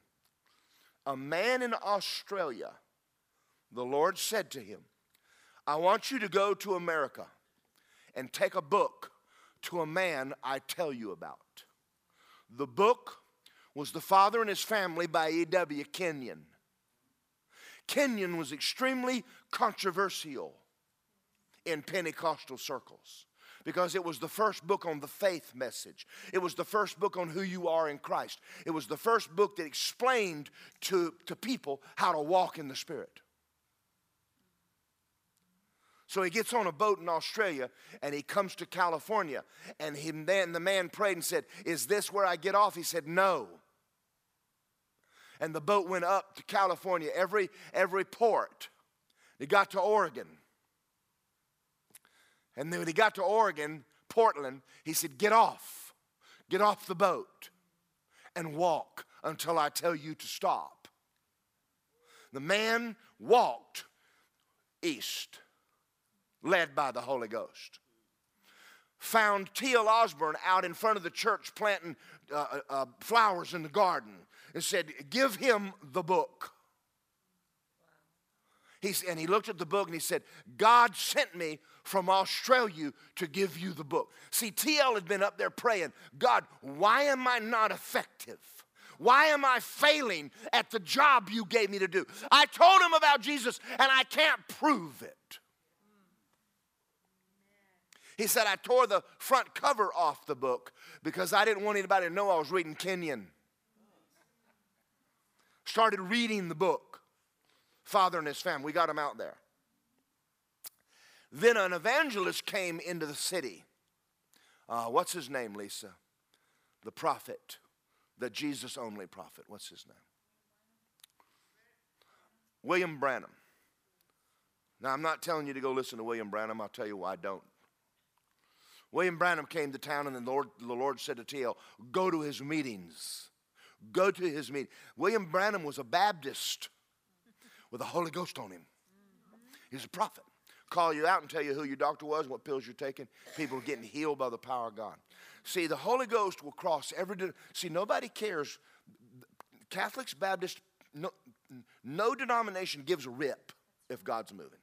A man in Australia, the Lord said to him, I want you to go to America and take a book to a man I tell you about. The book was The Father and His Family by E.W. Kenyon. Kenyon was extremely controversial in Pentecostal circles because it was the first book on the faith message. It was the first book on who you are in Christ. It was the first book that explained to, to people how to walk in the Spirit. So he gets on a boat in Australia and he comes to California. And he, then the man prayed and said, Is this where I get off? He said, No. And the boat went up to California, every, every port. He got to Oregon. And then when he got to Oregon, Portland, he said, Get off. Get off the boat and walk until I tell you to stop. The man walked east, led by the Holy Ghost. Found T.L. Osborn out in front of the church planting uh, uh, uh, flowers in the garden and said, Give him the book. He's, and he looked at the book and he said, God sent me from Australia to give you the book. See, TL had been up there praying, God, why am I not effective? Why am I failing at the job you gave me to do? I told him about Jesus and I can't prove it. He said, I tore the front cover off the book because I didn't want anybody to know I was reading Kenyon. Started reading the book father and his family. We got him out there. Then an evangelist came into the city. Uh, what's his name, Lisa? The prophet, the Jesus only prophet. What's his name? William Branham. Now, I'm not telling you to go listen to William Branham. I'll tell you why I don't. William Branham came to town, and the Lord, the Lord said to T.L., Go to his meetings. Go to his meeting. William Branham was a Baptist with the Holy Ghost on him. He's a prophet. Call you out and tell you who your doctor was, what pills you're taking. People are getting healed by the power of God. See, the Holy Ghost will cross every. De- See, nobody cares. Catholics, Baptists, no, no denomination gives a rip if God's moving.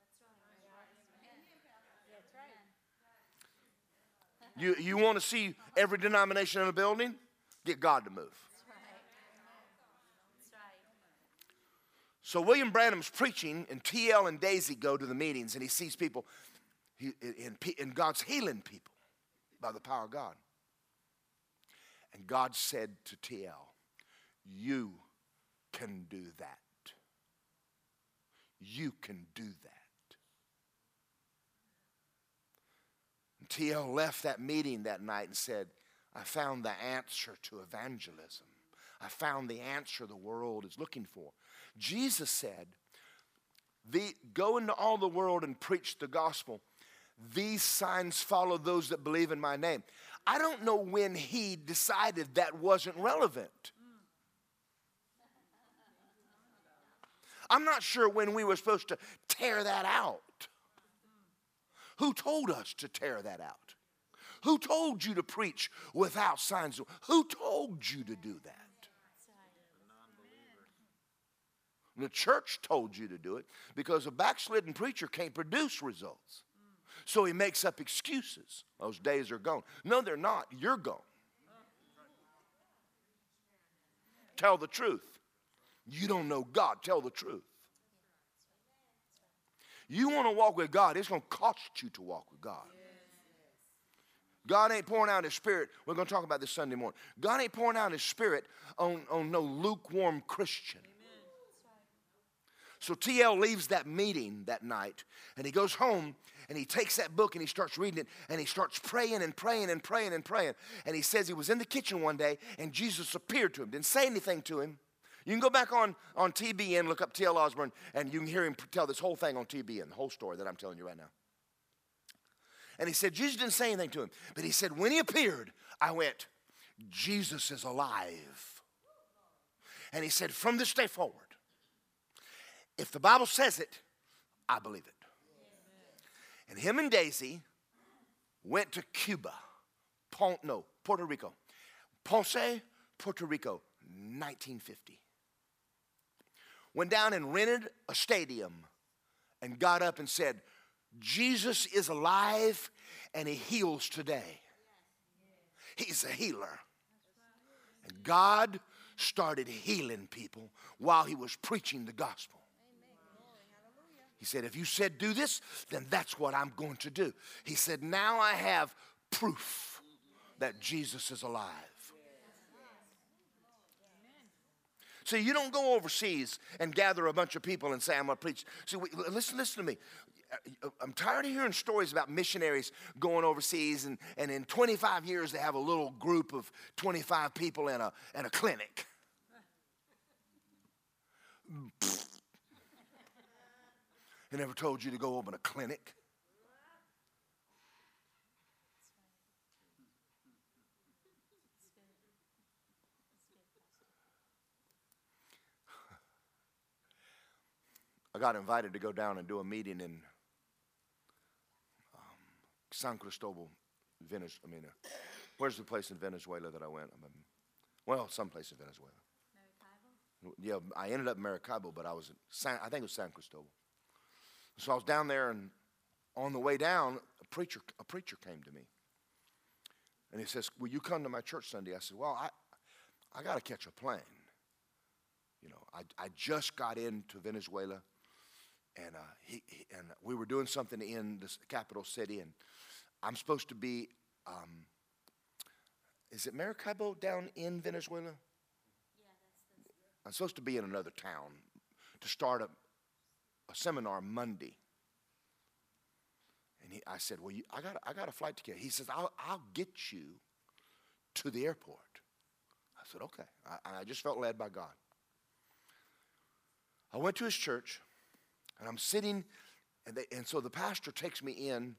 You, you want to see every denomination in a building? Get God to move. So William Branham's preaching, and TL and Daisy go to the meetings, and he sees people, he, and, and God's healing people by the power of God. And God said to TL, You can do that. You can do that. And TL left that meeting that night and said, I found the answer to evangelism. I found the answer the world is looking for. Jesus said, the, Go into all the world and preach the gospel. These signs follow those that believe in my name. I don't know when he decided that wasn't relevant. I'm not sure when we were supposed to tear that out. Who told us to tear that out? Who told you to preach without signs? Who told you to do that? The church told you to do it because a backslidden preacher can't produce results. So he makes up excuses. Those days are gone. No, they're not. You're gone. Tell the truth. You don't know God. Tell the truth. You want to walk with God, it's going to cost you to walk with God. God ain't pouring out his spirit. We're going to talk about this Sunday morning. God ain't pouring out his spirit on, on no lukewarm Christian. So TL leaves that meeting that night and he goes home and he takes that book and he starts reading it and he starts praying and praying and praying and praying. And he says he was in the kitchen one day and Jesus appeared to him, didn't say anything to him. You can go back on, on TBN, look up TL Osborn, and you can hear him tell this whole thing on TBN, the whole story that I'm telling you right now. And he said, Jesus didn't say anything to him, but he said, when he appeared, I went, Jesus is alive. And he said, from this day forward, if the Bible says it, I believe it. And him and Daisy went to Cuba, Pon- no, Puerto Rico. Ponce, Puerto Rico, 1950. Went down and rented a stadium and got up and said, Jesus is alive and he heals today. He's a healer. And God started healing people while he was preaching the gospel. He said, If you said do this, then that's what I'm going to do. He said, Now I have proof that Jesus is alive. See, you don't go overseas and gather a bunch of people and say, I'm going to preach. See, listen, listen to me. Uh, uh, I'm tired of hearing stories about missionaries going overseas, and, and in 25 years, they have a little group of 25 people in a, in a clinic. He never told you to go open a clinic. I got invited to go down and do a meeting in um, San Cristobal, Venezuela. I mean, uh, where's the place in Venezuela that I went? I mean, well, someplace in Venezuela. Maracaibo? Yeah, I ended up in Maracaibo, but I was in San, I think it was San Cristobal. So I was down there, and on the way down, a preacher, a preacher came to me. And he says, Will you come to my church Sunday? I said, Well, I, I got to catch a plane. You know, I, I just got into Venezuela, and, uh, he, he, and we were doing something in the capital city, and I'm supposed to be, um, is it Maracaibo down in Venezuela? Yeah, that's I'm supposed to be in another town to start a, a seminar Monday. And he, I said, Well, you, I, got, I got a flight ticket. He says, I'll, I'll get you to the airport. I said, Okay. I, I just felt led by God. I went to his church, and I'm sitting, and, they, and so the pastor takes me in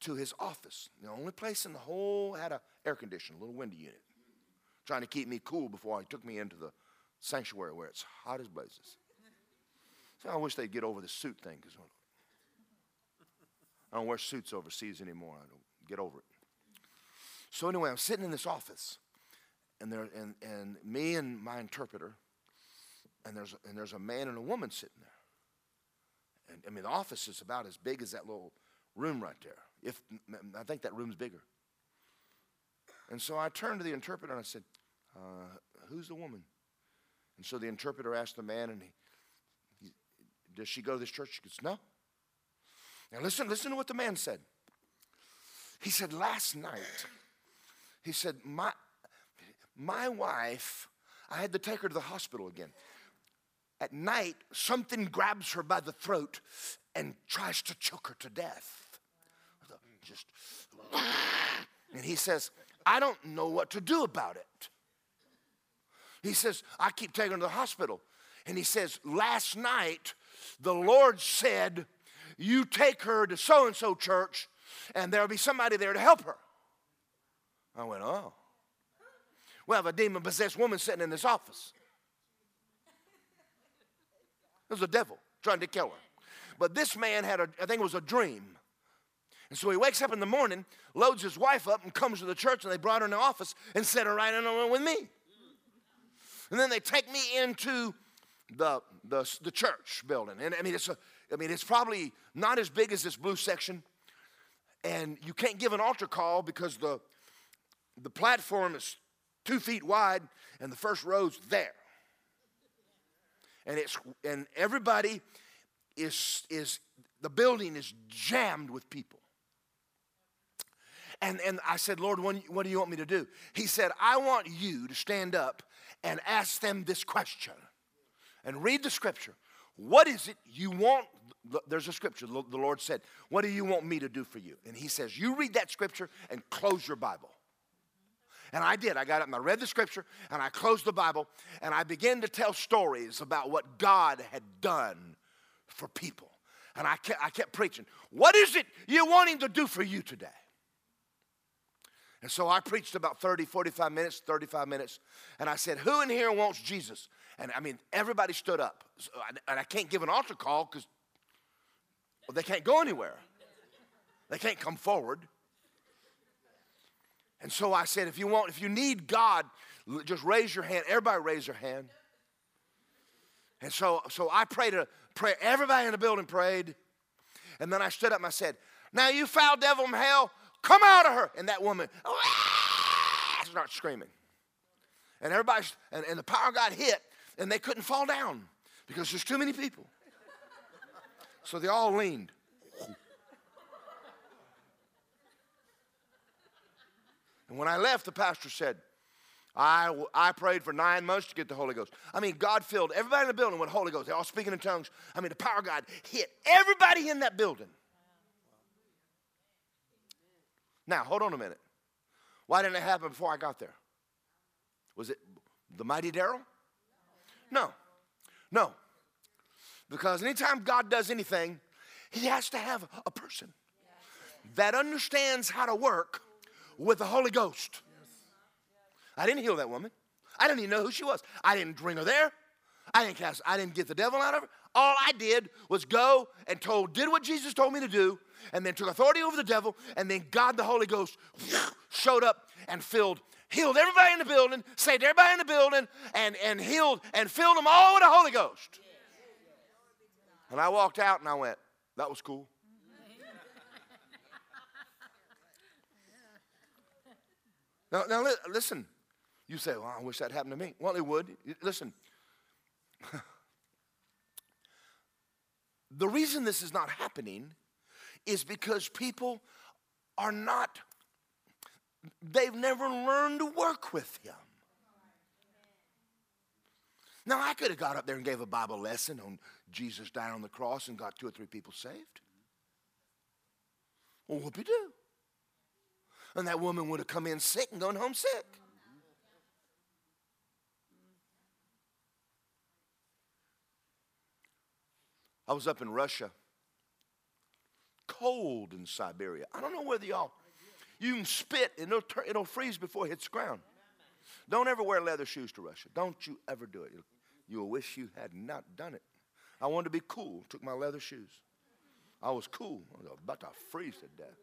to his office. The only place in the whole had a air conditioner, a little window unit, trying to keep me cool before he took me into the sanctuary where it's hot as blazes. So I wish they'd get over the suit thing because I don't wear suits overseas anymore. I don't get over it. So anyway, I'm sitting in this office, and there and, and me and my interpreter, and there's and there's a man and a woman sitting there. And I mean, the office is about as big as that little room right there. If I think that room's bigger. And so I turned to the interpreter and I said, uh, "Who's the woman?" And so the interpreter asked the man, and he, he, does she go to this church? He goes, no. Now listen, listen to what the man said. He said, last night, he said, my, my wife, I had to take her to the hospital again. At night, something grabs her by the throat and tries to choke her to death. Mm, just, and he says, I don't know what to do about it. He says, I keep taking her to the hospital. And he says, Last night, the Lord said, You take her to so and so church, and there'll be somebody there to help her. I went, Oh. We have a demon possessed woman sitting in this office. It was a devil trying to kill her. But this man had a, I think it was a dream. And so he wakes up in the morning, loads his wife up, and comes to the church, and they brought her in the office and set her right in the room with me. And then they take me into the, the, the church building. And I mean, it's a, I mean, it's probably not as big as this blue section. And you can't give an altar call because the, the platform is two feet wide and the first row's there. And it's and everybody is is the building is jammed with people. And, and I said, Lord, what, what do you want me to do? He said, I want you to stand up and ask them this question and read the scripture. What is it you want? There's a scripture. The Lord said, What do you want me to do for you? And He says, You read that scripture and close your Bible. And I did. I got up and I read the scripture and I closed the Bible and I began to tell stories about what God had done for people. And I kept, I kept preaching. What is it you want Him to do for you today? And so I preached about 30, 45 minutes, 35 minutes, and I said, Who in here wants Jesus? And I mean, everybody stood up. So I, and I can't give an altar call because well, they can't go anywhere, they can't come forward. And so I said, if you want, if you need God, just raise your hand. Everybody raise their hand. And so, so I prayed a prayer. Everybody in the building prayed. And then I stood up and I said, Now you foul devil from hell, Come out of her. And that woman starts screaming. And everybody, and, and the power got hit, and they couldn't fall down because there's too many people. So they all leaned. And when I left, the pastor said, I, I prayed for nine months to get the Holy Ghost. I mean, God filled everybody in the building with Holy Ghost. They're all speaking in tongues. I mean, the power of God hit everybody in that building. Now, hold on a minute. Why didn't it happen before I got there? Was it the mighty Daryl? No. No. Because anytime God does anything, he has to have a person that understands how to work with the Holy Ghost. I didn't heal that woman. I didn't even know who she was. I didn't bring her there. I didn't cast, I didn't get the devil out of her. all I did was go and told, did what Jesus told me to do, and then took authority over the devil, and then God the Holy Ghost showed up and filled, healed everybody in the building, saved everybody in the building, and, and healed and filled them all with the Holy Ghost. And I walked out and I went, that was cool. Now, now listen. You say, well, I wish that happened to me. Well, it would. Listen. the reason this is not happening is because people are not, they've never learned to work with Him. Now, I could have got up there and gave a Bible lesson on Jesus dying on the cross and got two or three people saved. Well, whoopie do? And that woman would have come in sick and gone home sick. I was up in Russia, cold in Siberia. I don't know whether y'all, you can spit and it'll, turn, it'll freeze before it hits the ground. Don't ever wear leather shoes to Russia. Don't you ever do it. You'll wish you had not done it. I wanted to be cool, took my leather shoes. I was cool. I was about to freeze to death.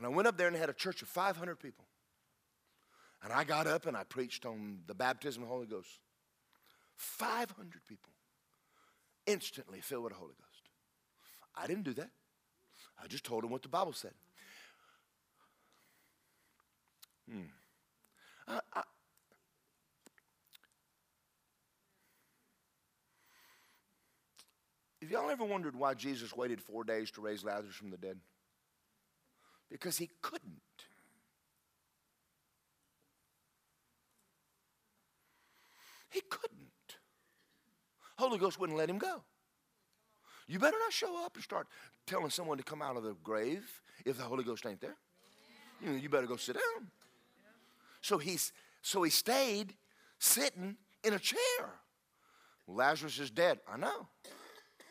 And I went up there and had a church of 500 people. And I got up and I preached on the baptism of the Holy Ghost. 500 people instantly filled with the Holy Ghost. I didn't do that. I just told them what the Bible said. Hmm. Have y'all ever wondered why Jesus waited four days to raise Lazarus from the dead? Because he couldn't. He couldn't. Holy Ghost wouldn't let him go. You better not show up and start telling someone to come out of the grave if the Holy Ghost ain't there. You, know, you better go sit down. So he's so he stayed sitting in a chair. Lazarus is dead. I know.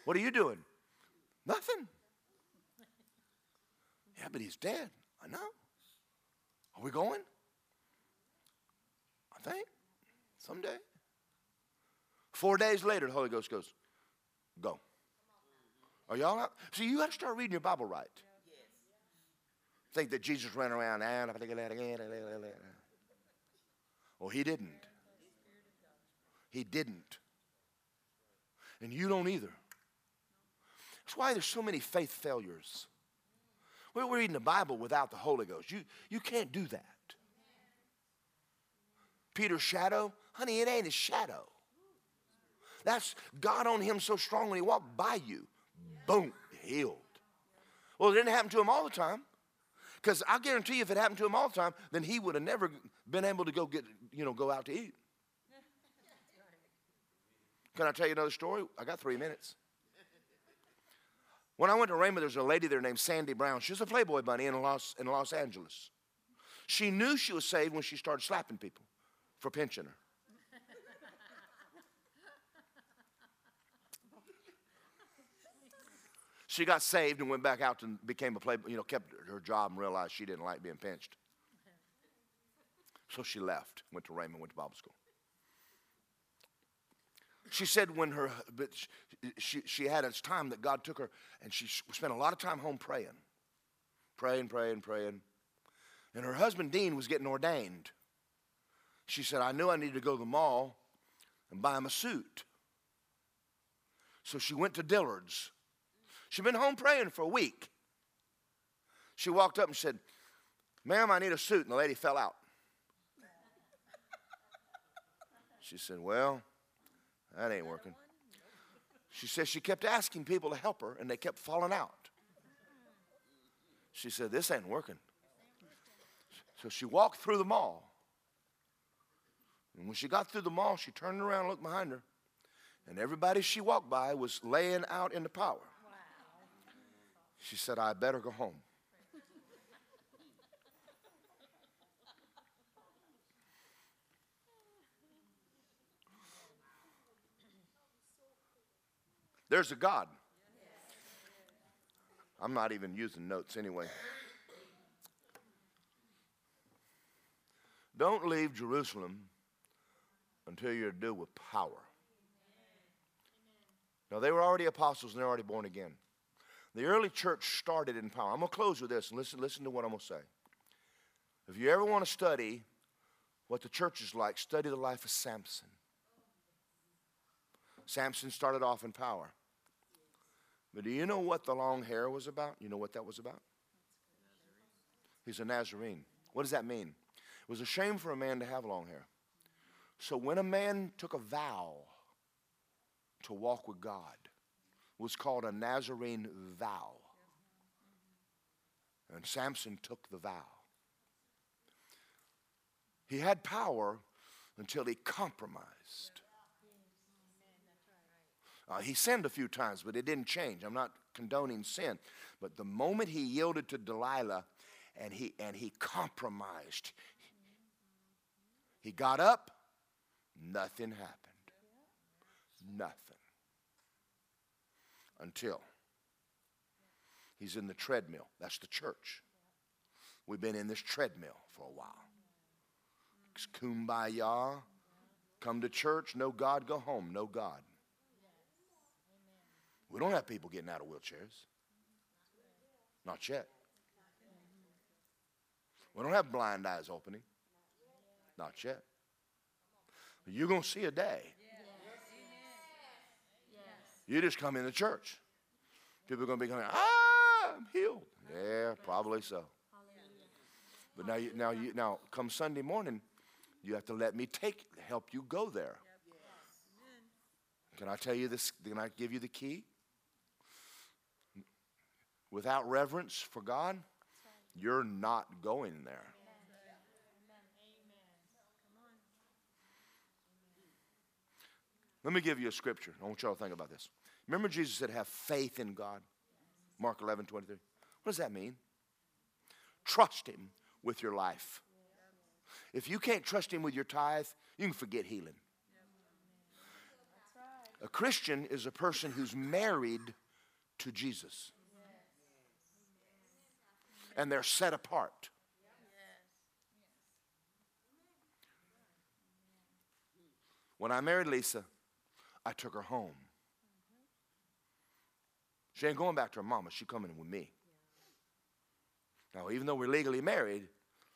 What are you doing? Nothing. Yeah, but he's dead. I know. Are we going? I think. Someday. Four days later, the Holy Ghost goes, Go. Are y'all out? See, you got to start reading your Bible right. Think that Jesus ran around well, he didn't. He didn't. And you don't either. That's why there's so many faith failures. We're reading the Bible without the Holy Ghost. You, you can't do that. Peter's shadow, honey, it ain't his shadow. That's God on him so strong when he walked by you. Boom, healed. Well, it didn't happen to him all the time. Because I guarantee you, if it happened to him all the time, then he would have never been able to go get, you know, go out to eat. Can I tell you another story? I got three minutes. When I went to Rhema, there's a lady there named Sandy Brown. She was a Playboy bunny in Los, in Los Angeles. She knew she was saved when she started slapping people for pinching her. She got saved and went back out and became a Playboy, you know, kept her job and realized she didn't like being pinched. So she left, went to Rhema, went to Bible school. She said when her, but she, she had a time that God took her and she spent a lot of time home praying, praying, praying, praying. And her husband, Dean, was getting ordained. She said, I knew I needed to go to the mall and buy him a suit. So she went to Dillard's She'd been home praying for a week. She walked up and said, Ma'am, I need a suit. And the lady fell out. She said, Well, that ain't working. She said she kept asking people to help her and they kept falling out. She said, This ain't working. So she walked through the mall. And when she got through the mall, she turned around and looked behind her. And everybody she walked by was laying out in the power. She said, I better go home. There's a God. I'm not even using notes anyway. Don't leave Jerusalem until you're due with power. Now, they were already apostles and they're already born again. The early church started in power. I'm going to close with this and listen, listen to what I'm going to say. If you ever want to study what the church is like, study the life of Samson. Samson started off in power. But do you know what the long hair was about? You know what that was about? He's a Nazarene. What does that mean? It was a shame for a man to have long hair. So when a man took a vow to walk with God, it was called a Nazarene vow. And Samson took the vow. He had power until he compromised. Uh, he sinned a few times, but it didn't change. I'm not condoning sin. But the moment he yielded to Delilah and he, and he compromised, he got up, nothing happened. Nothing. Until he's in the treadmill. That's the church. We've been in this treadmill for a while. It's kumbaya. Come to church, no God, go home, no God. We don't have people getting out of wheelchairs. Not yet. We don't have blind eyes opening. Not yet. You're going to see a day. You just come in the church. People are going to be going, ah, I'm healed. Yeah, probably so. But now, you, now, you, now, come Sunday morning, you have to let me take help you go there. Can I tell you this? Can I give you the key? Without reverence for God, you're not going there. Let me give you a scripture. I want y'all to think about this. Remember, Jesus said, Have faith in God? Mark 11, 23. What does that mean? Trust Him with your life. If you can't trust Him with your tithe, you can forget healing. A Christian is a person who's married to Jesus, and they're set apart. When I married Lisa, I took her home. She ain't going back to her mama. She coming with me. Now, even though we're legally married,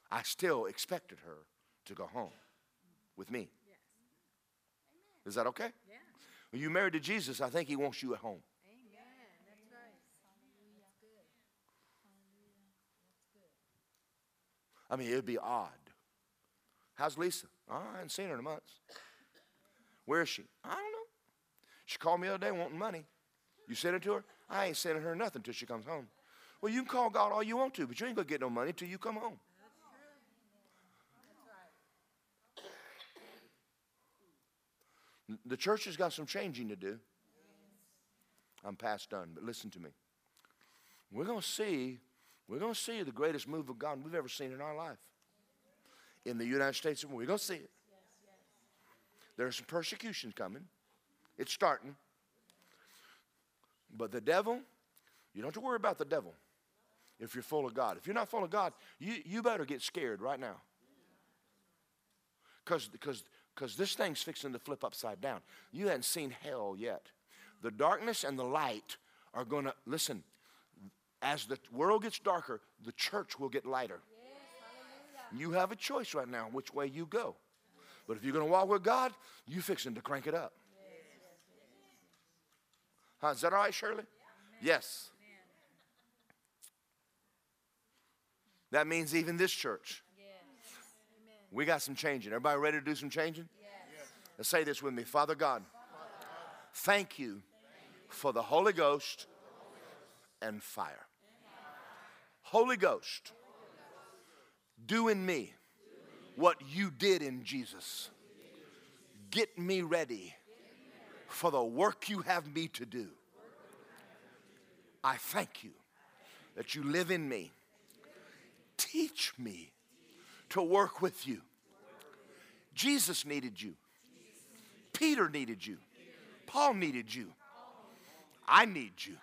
I still expected her to go home with me. Is that okay? Yeah. When you married to Jesus, I think he wants you at home. Amen. That's right. That's good. That's good. I mean, it'd be odd. How's Lisa? Oh, I haven't seen her in months. Where is she? I don't know. She called me the other day wanting money. You sent it to her? I ain't sending her nothing till she comes home. Well, you can call God all you want to, but you ain't going to get no money till you come home. The church has got some changing to do. I'm past done, but listen to me. We're going to see, we're going to see the greatest move of God we've ever seen in our life. In the United States, we're going to see it. There's some persecution coming. It's starting. But the devil, you don't have to worry about the devil if you're full of God. If you're not full of God, you, you better get scared right now. Because this thing's fixing to flip upside down. You hadn't seen hell yet. The darkness and the light are going to, listen, as the world gets darker, the church will get lighter. Yes, you have a choice right now which way you go. But if you're going to walk with God, you fixing to crank it up. Huh, is that all right, Shirley? Yes. That means even this church. We got some changing. Everybody ready to do some changing? Yes. Let's say this with me. Father God, thank you for the Holy Ghost and fire. Holy Ghost, do in me what you did in Jesus. Get me ready for the work you have me to do. I thank you that you live in me. Teach me to work with you. Jesus needed you. Peter needed you. Paul needed you. I need you.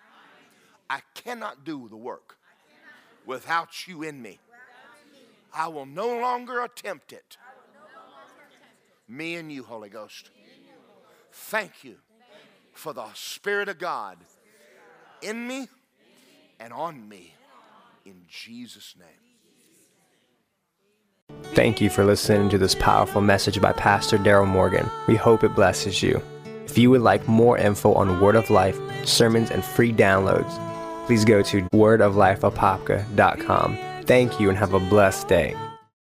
I cannot do the work without you in me. I will no longer attempt it. Me and you, Holy Ghost. Thank you for the Spirit of God in me and on me. In Jesus' name. Thank you for listening to this powerful message by Pastor Daryl Morgan. We hope it blesses you. If you would like more info on Word of Life, sermons, and free downloads, please go to wordoflifeapopka.com. Thank you and have a blessed day.